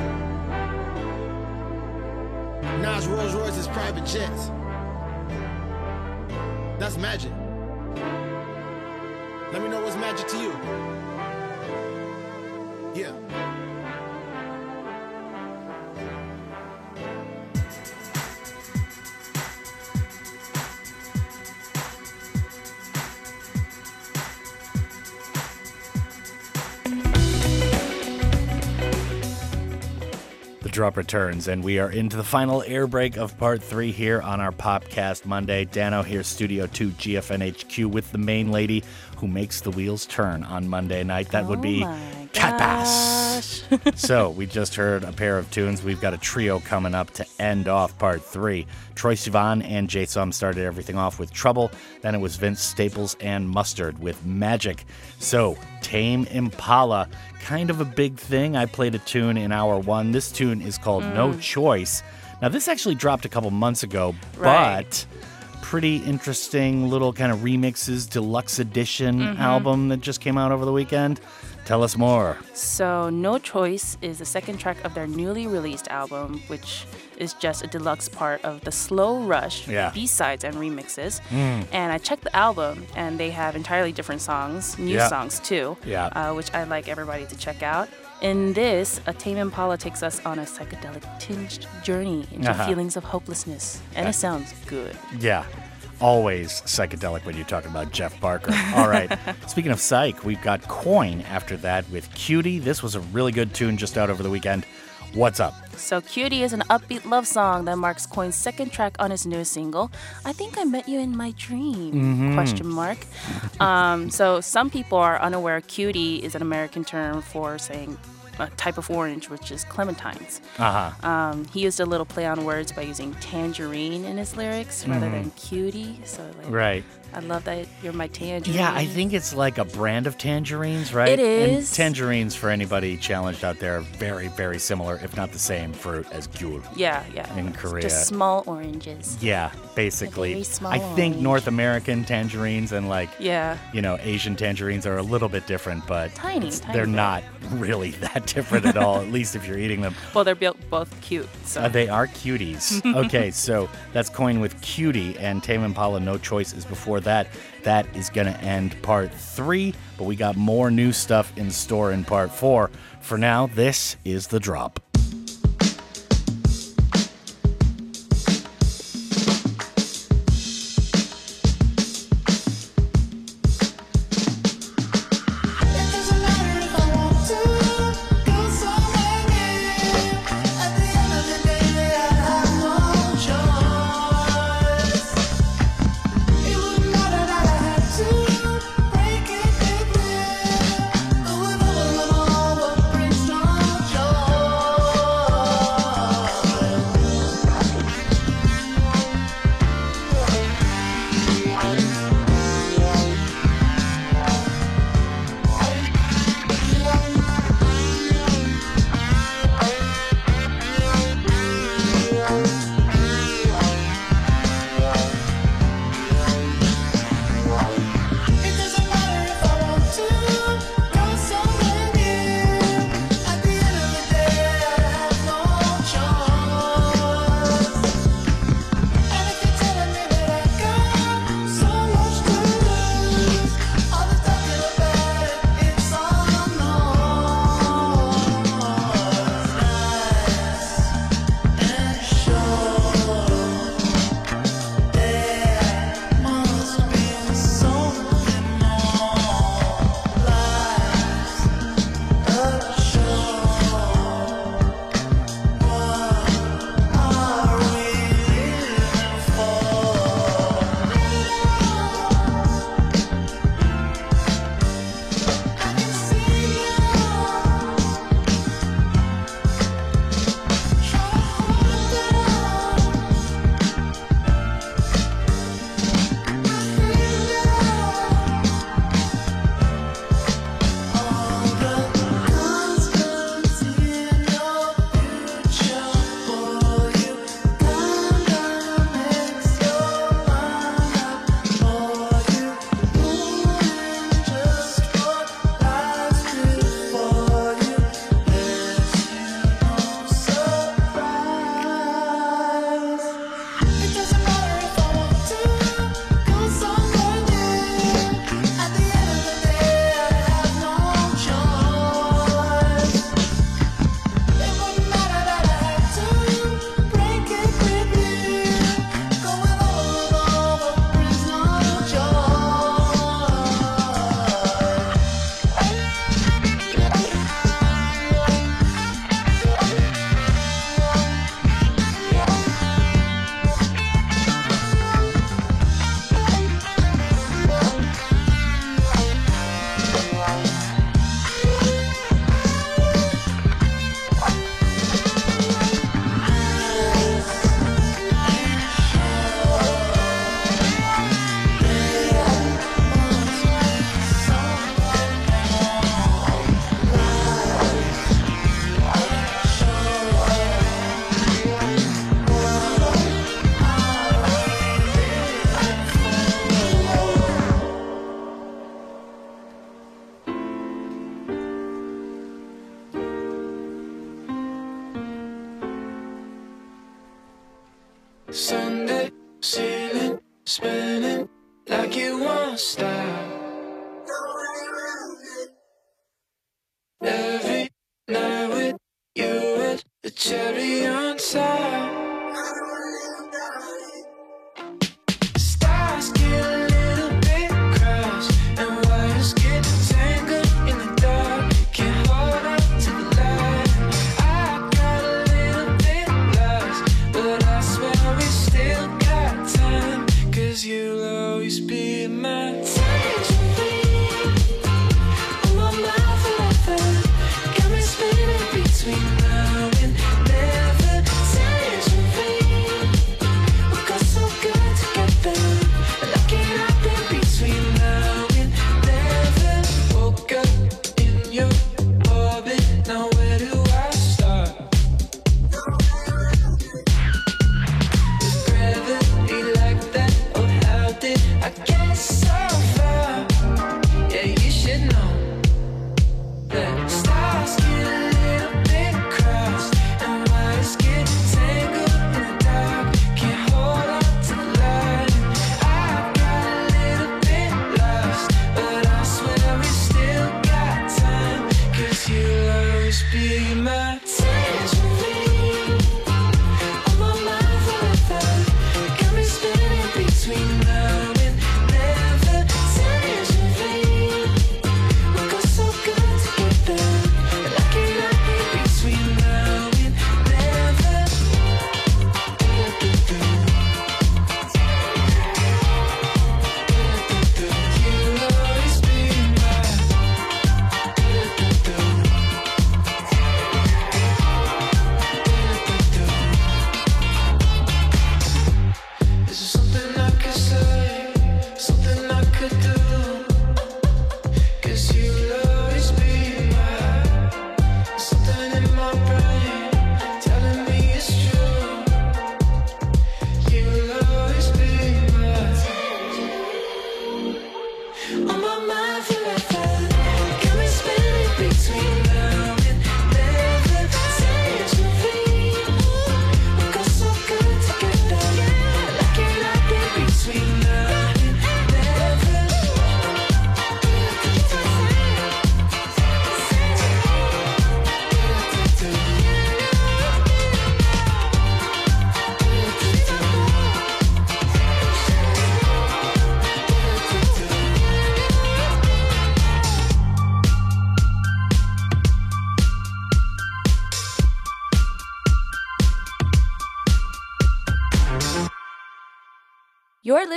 Nas Rolls Royce's private jets. That's magic. Let me know what's magic to you. Yeah. The drop returns, and we are into the final air break of part three here on our podcast Monday. Dano here, Studio 2 GFNHQ, with the main lady who makes the wheels turn on Monday night. That would be Kat Bass. so we just heard a pair of tunes. We've got a trio coming up to end off part three. Troye Sivan and Jay Som started everything off with Trouble. Then it was Vince Staples and Mustard with Magic. So Tame Impala, kind of a big thing. I played a tune in hour one. This tune is called No Mm. Choice. Now this actually dropped a couple months ago, Right. but pretty interesting little kind of remixes, deluxe edition Mhm. album that just came out over the weekend. Tell us more. So, No Choice is the second track of their newly released album, which is just a deluxe part of the Slow Rush Yeah. B-sides and remixes. Mm. And I checked the album, and they have entirely different songs, new Yeah. songs too, Yeah. uh, which I'd like everybody to check out. In this, a Tame Impala takes us on a psychedelic tinged journey into Uh-huh. feelings of hopelessness, and Uh, it sounds good. Yeah. Always psychedelic when you're talking about Jeff Barker. All right. Speaking of psych, we've got Coin after that with Cutie. This was a really good tune just out over the weekend. What's up? So Cutie is an upbeat love song that marks Coin's second track on his newest single. I think I met you in my dream. Mhm. Question mark. um, so some people are unaware Cutie is an American term for saying a type of orange, which is clementines. Uh-huh. Um, he used a little play on words by using tangerine in his lyrics rather Mhm. than cutie. So like, Right. I love that you're my tangerine. Yeah, I think it's like a brand of tangerines, right? It is. And tangerines, for anybody challenged out there, are very, very similar, if not the same fruit as gyul. Yeah, yeah. In Korea. Just small oranges. Yeah, basically. very small I think orange. North American tangerines and like Yeah. you know Asian tangerines are a little bit different, but Tiny, tiny they're bit. not really that different at all. At least if you're eating them. Well, they're both cute. So Uh, they are cuties. okay, so that's Coin with Cutie, and Tame Impala No Choice is before that. That is going to end part three, but we got more new stuff in store in part four. For now, this is The Drop.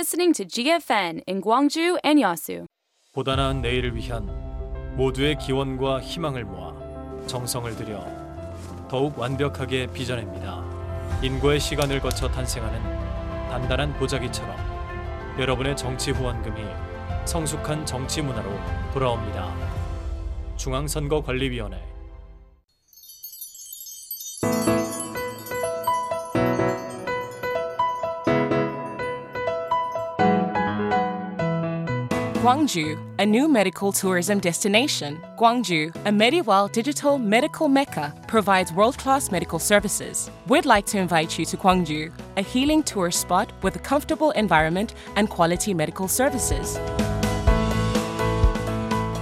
Listening to GFN in Gwangju and Yasu. 보다 나은 내일을 위한 모두의 기원과 희망을 모아 정성을 들여 더욱 완벽하게 빚어냅니다. 인고의 시간을 거쳐 탄생하는 단단한 보자기처럼 여러분의 정치 후원금이 성숙한 정치 문화로 돌아옵니다. 중앙선거관리위원회 Gwangju, a new medical tourism destination. Gwangju, a medieval digital medical mecca, provides world class medical services. We'd like to invite you to Gwangju, a healing tourist spot with a comfortable environment and quality medical services.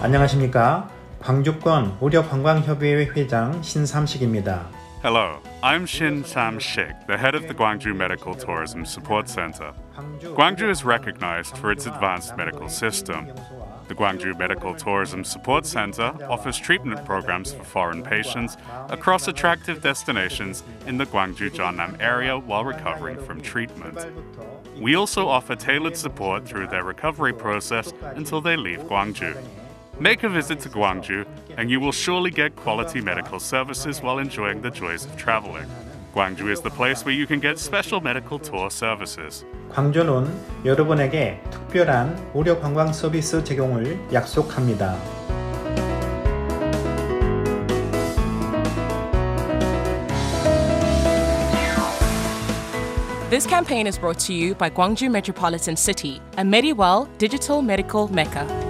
안녕하십니까? 광주권 의료관광협의회 회장 신삼식입니다. Hello, I'm Shin Sam Shik, the head of the Gwangju Medical Tourism Support Center. Gwangju is recognized for its advanced medical system. The Gwangju Medical Tourism Support Center offers treatment programs for foreign patients across attractive destinations in the Gwangju Jeonnam area while recovering from treatment. We also offer tailored support through their recovery process until they leave Gwangju. Make a visit to Gwangju, and you will surely get quality medical services while enjoying the joys of traveling. Gwangju is the place where you can get special medical tour services. 광주는 여러분에게 특별한 무료 관광 서비스 제공을 약속합니다. This campaign is brought to you by Gwangju Metropolitan City, a medieval digital medical mecca.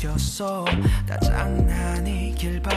지었어. 다 장난이 길 바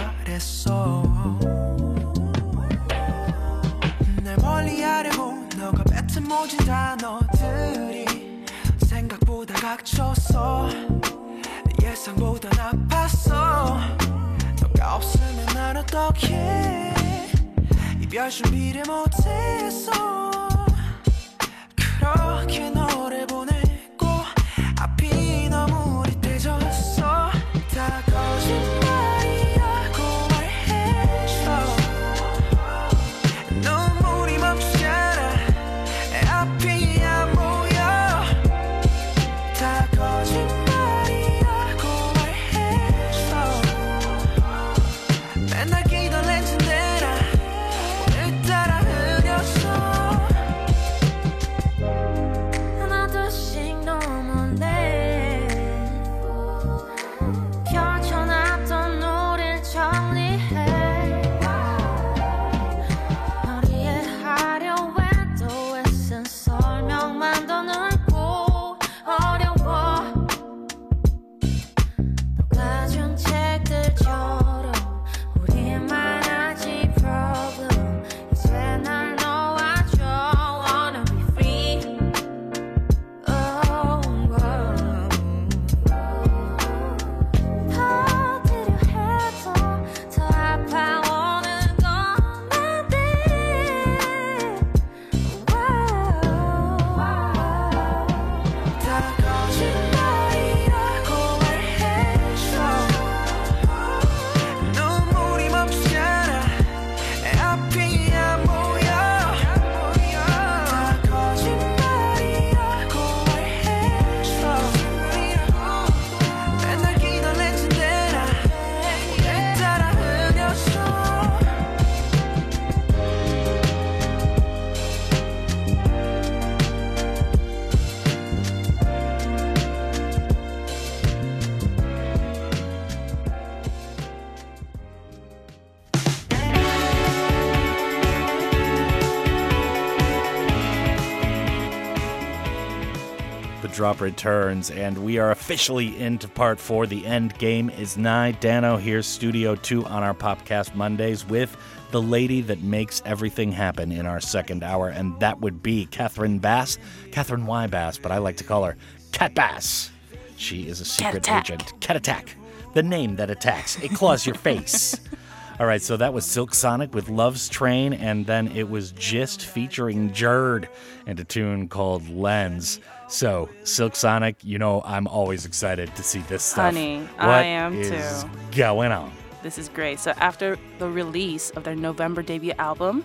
drop returns, and we are officially into part four. The end game is nigh. Dano here, Studio 2 on our Popcast Mondays with the lady that makes everything happen in our second hour, and that would be Catherine Bass. Catherine Y. Bass, but I like to call her Kat Bass. She is a secret Attack. agent. Cat Attack. The name that attacks. It claws your face. All right, so that was Silk Sonic with Love's Train, and then it was just featuring Jerd and a tune called Lens. So, Silk Sonic, you know I'm always excited to see this stuff. Honey, What I am is too. going on? This is great. So after the release of their November debut album,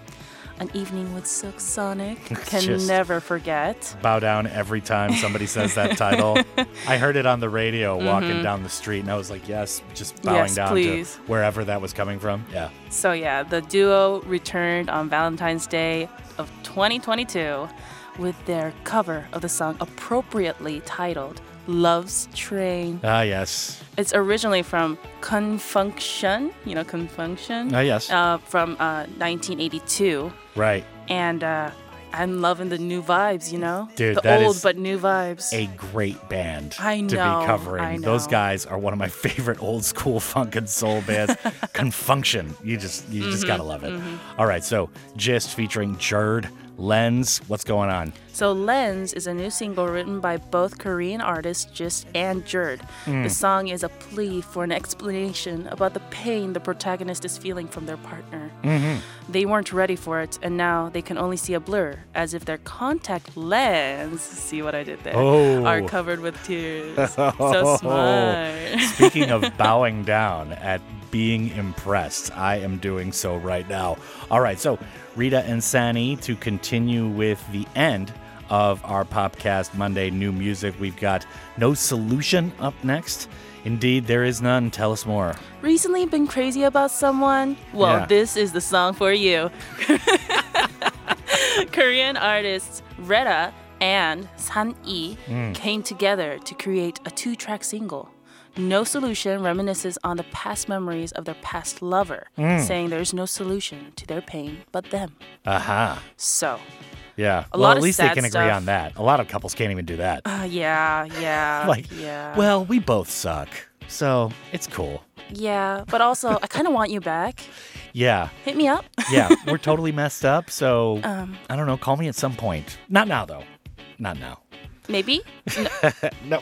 An Evening with Silk Sonic, can Just- never forget. Bow down every time somebody says that title. I heard it on the radio walking Mhm. down the street, and I was like, yes, just bowing Yes, down please. to wherever that was coming from. Yeah. So yeah, the duo returned on Valentine's Day of 2022 with their cover of the song appropriately titled Love's Train. Ah, yes. It's originally from Con Funk Shun, you know, Con Funk Shun? Ah, yes. Uh, from uh, 1982. Right. And uh, I'm loving the new vibes, you know? Dude, the old but new vibes. A great band I to be covering. I Those guys are one of my favorite old school funk and soul bands. Con Funk Shun. You just you just Mhm, gotta love it. mhm. All right, so Gist featuring Jerd, Lens. What's going on? So Lens is a new single written by both Korean artists Gist and Jerd. Mm. The song is a plea for an explanation about the pain the protagonist is feeling from their partner. Mm-hmm. They weren't ready for it, and now they can only see a blur, as if their contact lens, see what I did there, Oh. are covered with tears. so smart. Speaking of bowing down at being impressed, I am doing so right now. All right, so RETA and Sani to continue with the end of our podcast Monday new music. We've got No Solution up next. Indeed, there is none. Tell us more. Recently been crazy about someone? Well, Yeah. this is the song for you. Korean artists RETA and San Yi Mm. came together to create a two track single. No Solution reminisces on the past memories of their past lover, Mm. saying there's no solution to their pain but them. Aha. So, Yeah. A well, at least they can agree stuff. on that. A lot of couples can't even do that. uh, yeah, yeah, like, yeah. well, we both suck. So it's cool. yeah, but also, I kind of want you back. Yeah. Hit me up. Yeah. We're totally messed up. So Um. I don't know. Call me at some point. Not now, though. Not now. Maybe. no.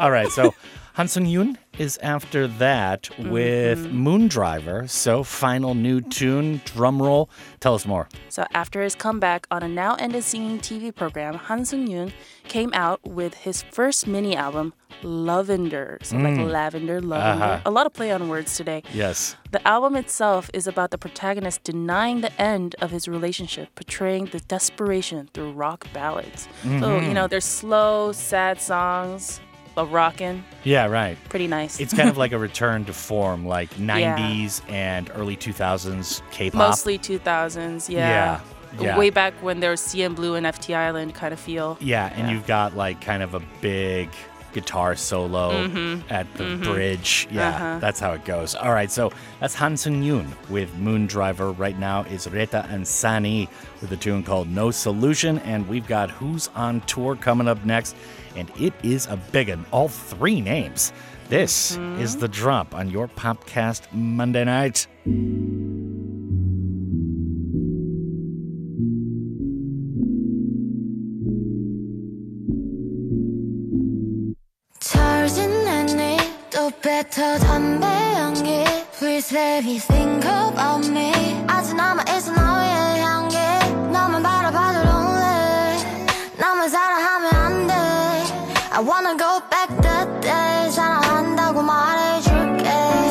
All right. So Han Seung Yun is after that with Mm-hmm. Moondriver. So final new tune, drum roll. Tell us more. So after his comeback on a now ended singing TV program, Han Seung Yun came out with his first mini album, Lavender. So like Mm. lavender, lavender. Uh-huh. A lot of play on words today. Yes. The album itself is about the protagonist denying the end of his relationship, portraying the desperation through rock ballads. So, Mhm. you know, they're slow, sad songs, but rockin'. Yeah, right. Pretty nice. It's kind of like a return to form, like 90s and early 2000s K pop. Mostly 2000s, yeah. Yeah, yeah. Way back when there was CN Blue and FT Island kind of feel. Yeah, and you've got like kind of a big guitar solo Mhm. at the Mhm. bridge. Yeah, Uh-huh. that's how it goes. All right, so that's Han Seung Yun with Moondriver. Right now is RETA and Sani with a tune called No Solution. And we've got Who's on Tour coming up next And it is a big one. All three names. This is the drop on your Popcast Monday night. Charging any 또 뱉어 담배 연기 Please baby think about me 아직 남아있어 너의 향기 너만 바라봐도 lonely 나만 사랑하면 안돼 I wanna go back that day 사랑한다고 말해줄게.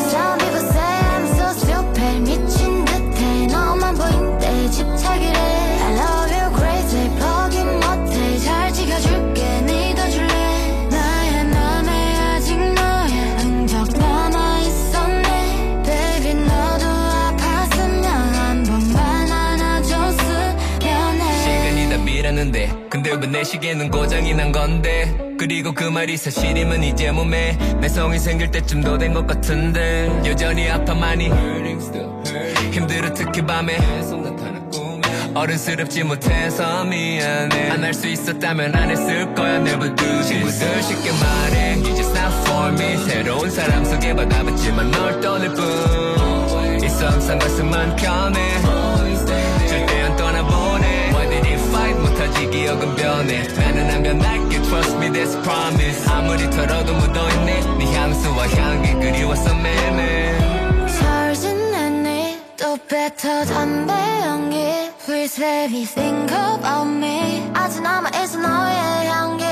Some people say I'm so stupid 미친 듯해. 너만 보인 때 집착이래. I love you crazy 포기 못해. 잘 지켜줄게 믿어줄래? 나의 맘에 아직 너의 흔적 남아있었네. Baby 너도 아팠으면 한 번만 안아줬으면 해. 시간이 다 밀었는데 근데 왜 내 시계는 고장이 난 건데 그리고 그 말이 사실이면 이제 몸에 내성이 생길 때쯤도 된 것 같은데 여전히 아파 많이 힘들어 특히 밤에 어른스럽지 못해서 미안해. 안 할 수 있었다면 안 했을 거야. Never do this. 친구들 쉽게 말해. You just not for me. 새로운 사람 속에 받아봤지만 널 떠날 뿐. 항상 가슴만 편해 fight 못하지 기억은 변해 나는 안 변할게 Trust me that's promise 아무리 털어도 묻어있네 네 향수와 향기 그리웠어 매매 charging any 또 뱉어 담배 연기 Please baby think about me 아직 남아있어 너의 향기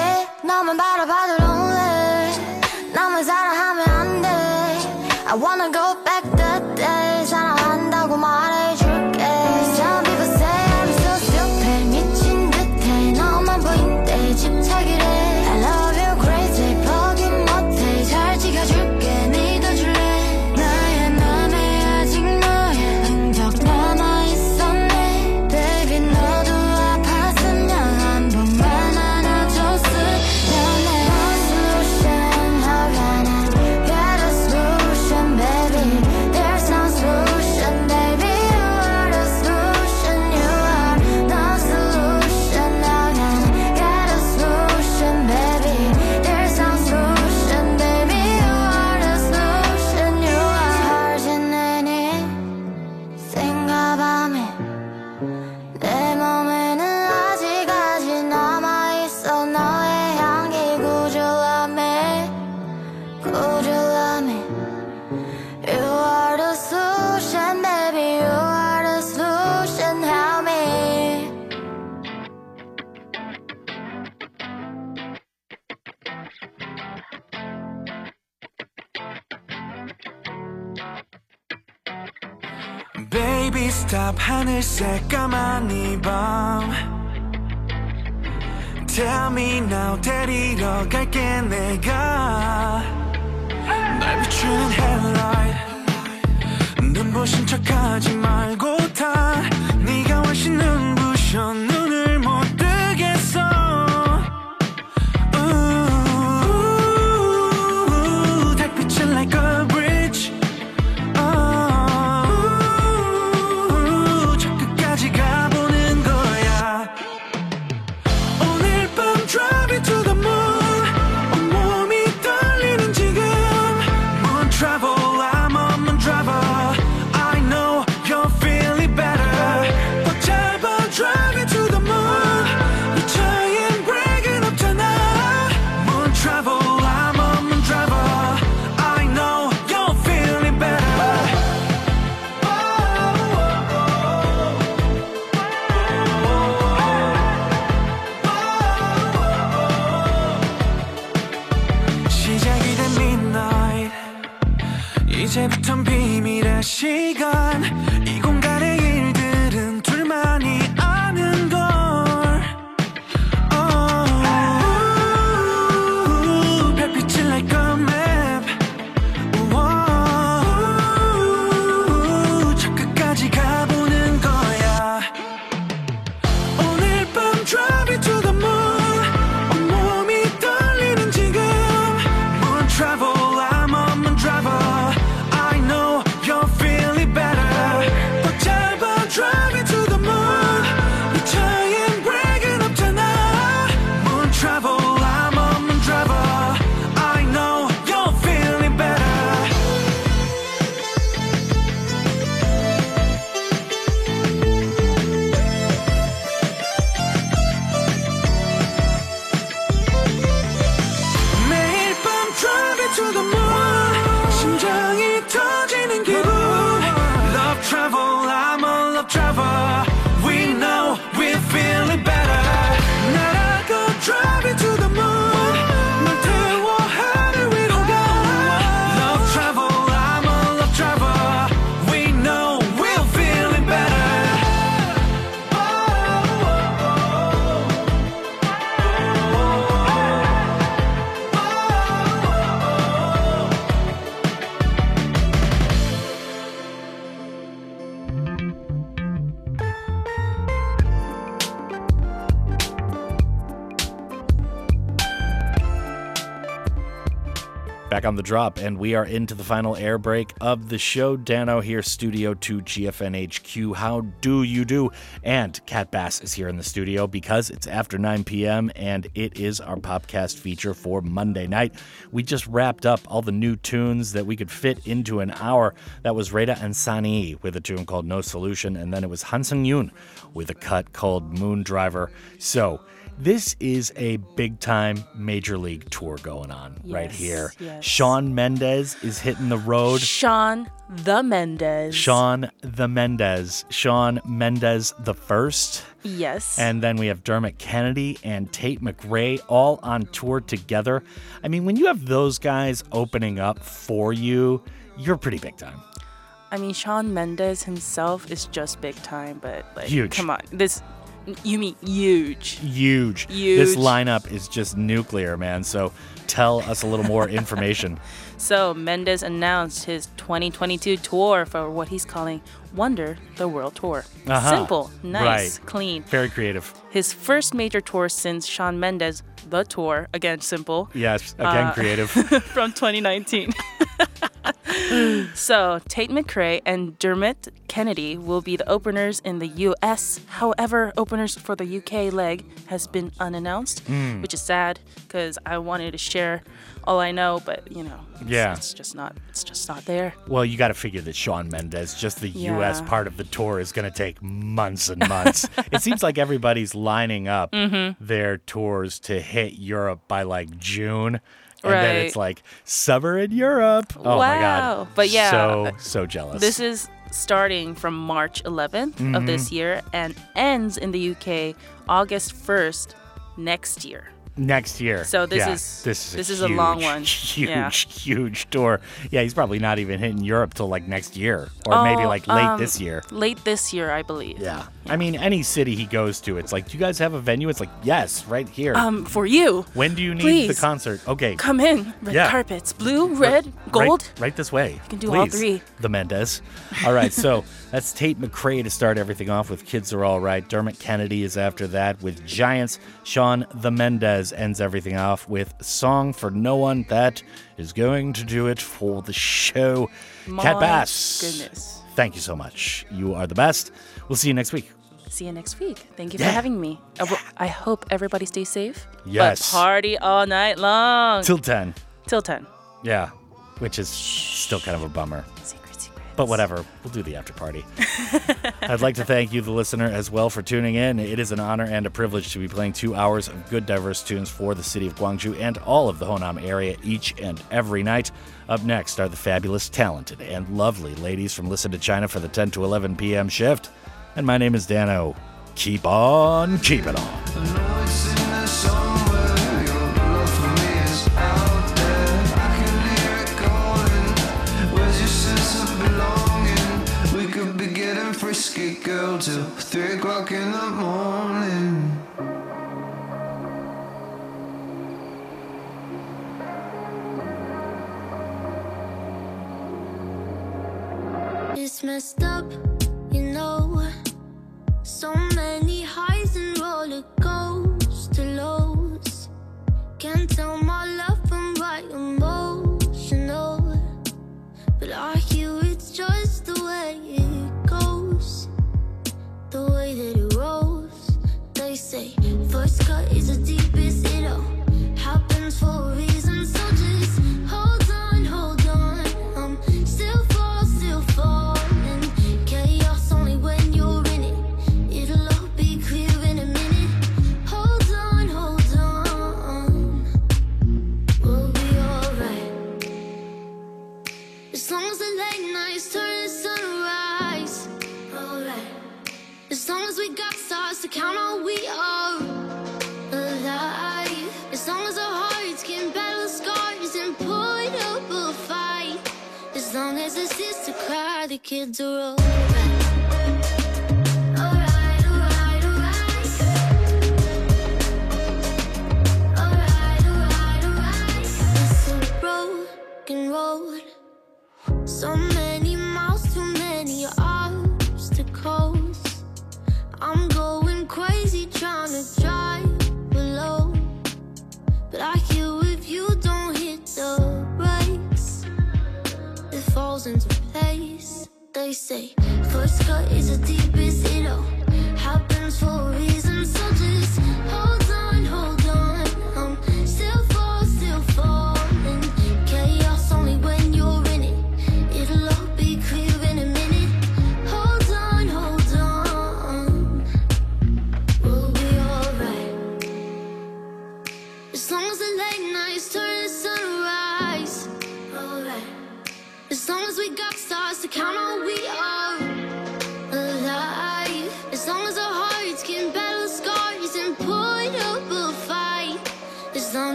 너만 바라봐도 lonely 나만 사랑하면 안돼 I wanna go back Baby stop 하늘 새까만 이밤. Tell me now 데리러 갈게 내가. 날 비추는 headlight. 눈부신 척하지 말고 타 네가 훨씬 눈부셔 눈을 Back on the drop, and we are into the final air break of the show. Dano here, Studio 2 GFN HQ. How do you do? And Kat Bass is here in the studio because it's after 9 p.m. and it is our Popcast feature for Monday night. We just wrapped up all the new tunes that we could fit into an hour. That was RETA and Sani with a tune called No Solution, and then it was Han Seung Yun with a cut called Moon Driver. So, this is a big time major league tour going on right here. yes. Shawn Mendes is hitting the road. Shawn the Mendes. Shawn the Mendes. Shawn Mendes the first. Yes. And then we have Dermot Kennedy and Tate McRae all on tour together. I mean, when you have those guys opening up for you, you're pretty big time. I mean, Shawn Mendes himself is just big time, but like, Huge. Come on, this. You mean huge? Huge. Huge. This lineup is just nuclear, man. So tell us a little more information. So Mendes announced his 2022 tour for what he's calling Wonder the World Tour. Uh-huh. Simple, nice, Right. clean. Very creative. His first major tour since Shawn Mendes, the tour, again simple. Yes, again, Uh, creative. from 2019. so, Tate McRae and Dermot Kennedy will be the openers in the US. However, openers for the UK leg has been unannounced, Mm. which is sad because I wanted to share all I know, but you know, it's, Yeah. it's just not it's just not there. Well, you got to figure that Shawn Mendes, just the U.S. Part of the tour, is going to take months and months. it seems like everybody's lining up Mhm. their tours to hit Europe by like June. And then it's like summer in Europe. Oh my god! But yeah, so so jealous. This is starting from March 11th of this Mhm. year and ends in the UK August 1st next year. Next year. So this Yeah, is- this is this a is a long one. Huge, Yeah. huge tour. Yeah, he's probably not even hitting Europe till like next year, or maybe Oh, like late um, this year. Late this year, I believe. Yeah. I mean, any city he goes to, it's like, do you guys have a venue? It's like, yes, right here. Um, for you. when do you need please, the concert? Okay. Come in. Red Yeah. carpets. Blue, red, gold. Right, right this way. You can do all three. The Mendes. All right, so that's Tate McRae to start everything off with. Kids are all right. Dermot Kennedy is after that with Giants. Shawn the Mendes ends everything off with Song for No One. That is going to do it for the show. Kat Bass. goodness. Thank you so much. You are the best. We'll see you next week. See you next week. Thank you Yeah. for having me. Uh, I I hope everybody stays safe. Yes. But party all night long. Till 10. Till 10. Yeah, which is still kind of a bummer. But whatever, we'll do the after party. I'd like to thank you, the listener, as well for tuning in. It is an honor and a privilege to be playing two hours of good, diverse tunes for the city of Gwangju and all of the Honam area each and every night. Up next are the fabulous, talented, and lovely ladies from Listen to China for the 10 to 11 p.m. shift. And my name is Dano. Keep on keeping on. till three o'clock in the morning. It's messed up, you know. So many highs and roller coaster lows. Can't tell my love from right emotional, but I. the way that it rolls. They say first cut is the deepest it all happens for a reason. count all we are alive. As long as our hearts can battle scars and put up a fight. As long as it's just cry, the kids are alright. they say. First cut is the deepest, it all happens for a reason So just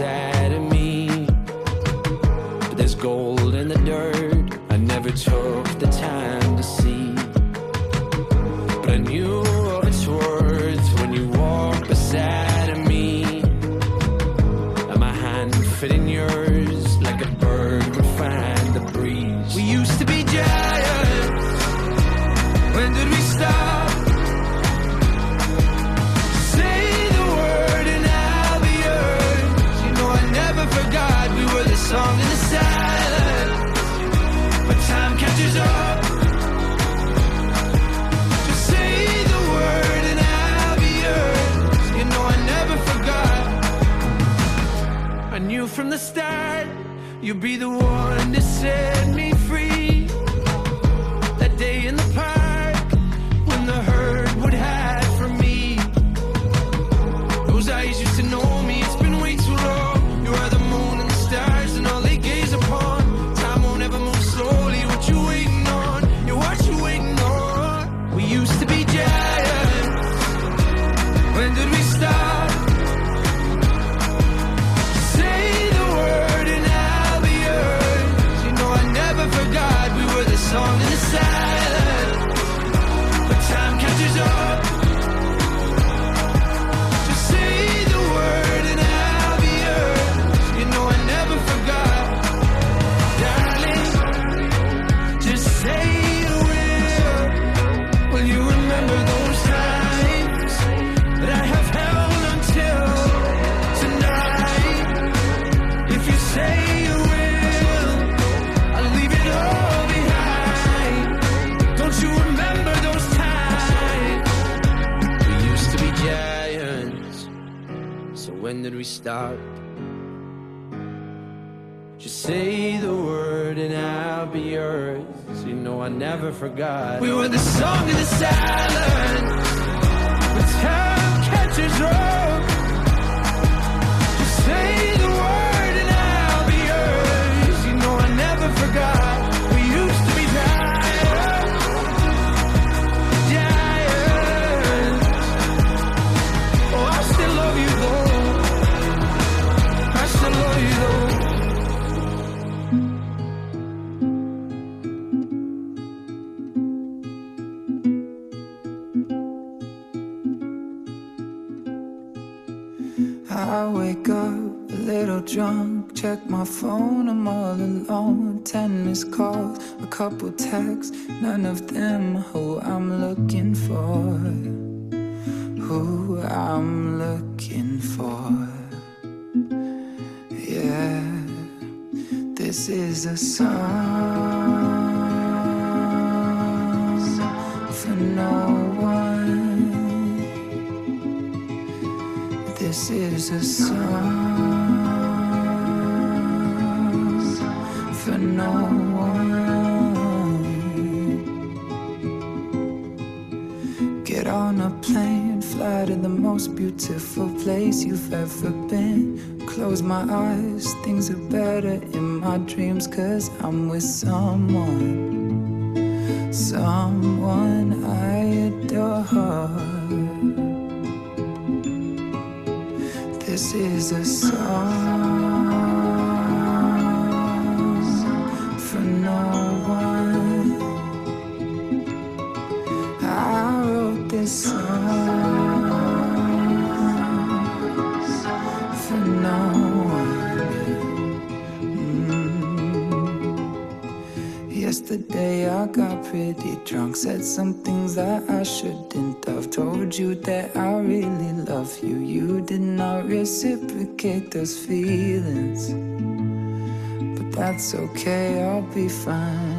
inside of me. But there's gold in the dirt I never took. You'll be the one to send me when did we start? Just say the word and I'll be yours. You know I never forgot. We were the song of the silence. When time catches up. Just say the word and I'll be yours. You know I never forgot. Drunk, check my phone, I'm all alone. Ten missed calls, a couple texts, none of them who I'm looking for. Who I'm looking for. Yeah, this is a song for no one. This is a song no one. Get on a plane, fly to the most beautiful place you've ever been. Close my eyes, things are better in my dreams, cause I'm with someone, someone I adore. This is a song Mm. day I got pretty drunk, said some things that I shouldn't have. Told you that I really love you. You did not reciprocate those feelings, but that's okay, I'll be fine.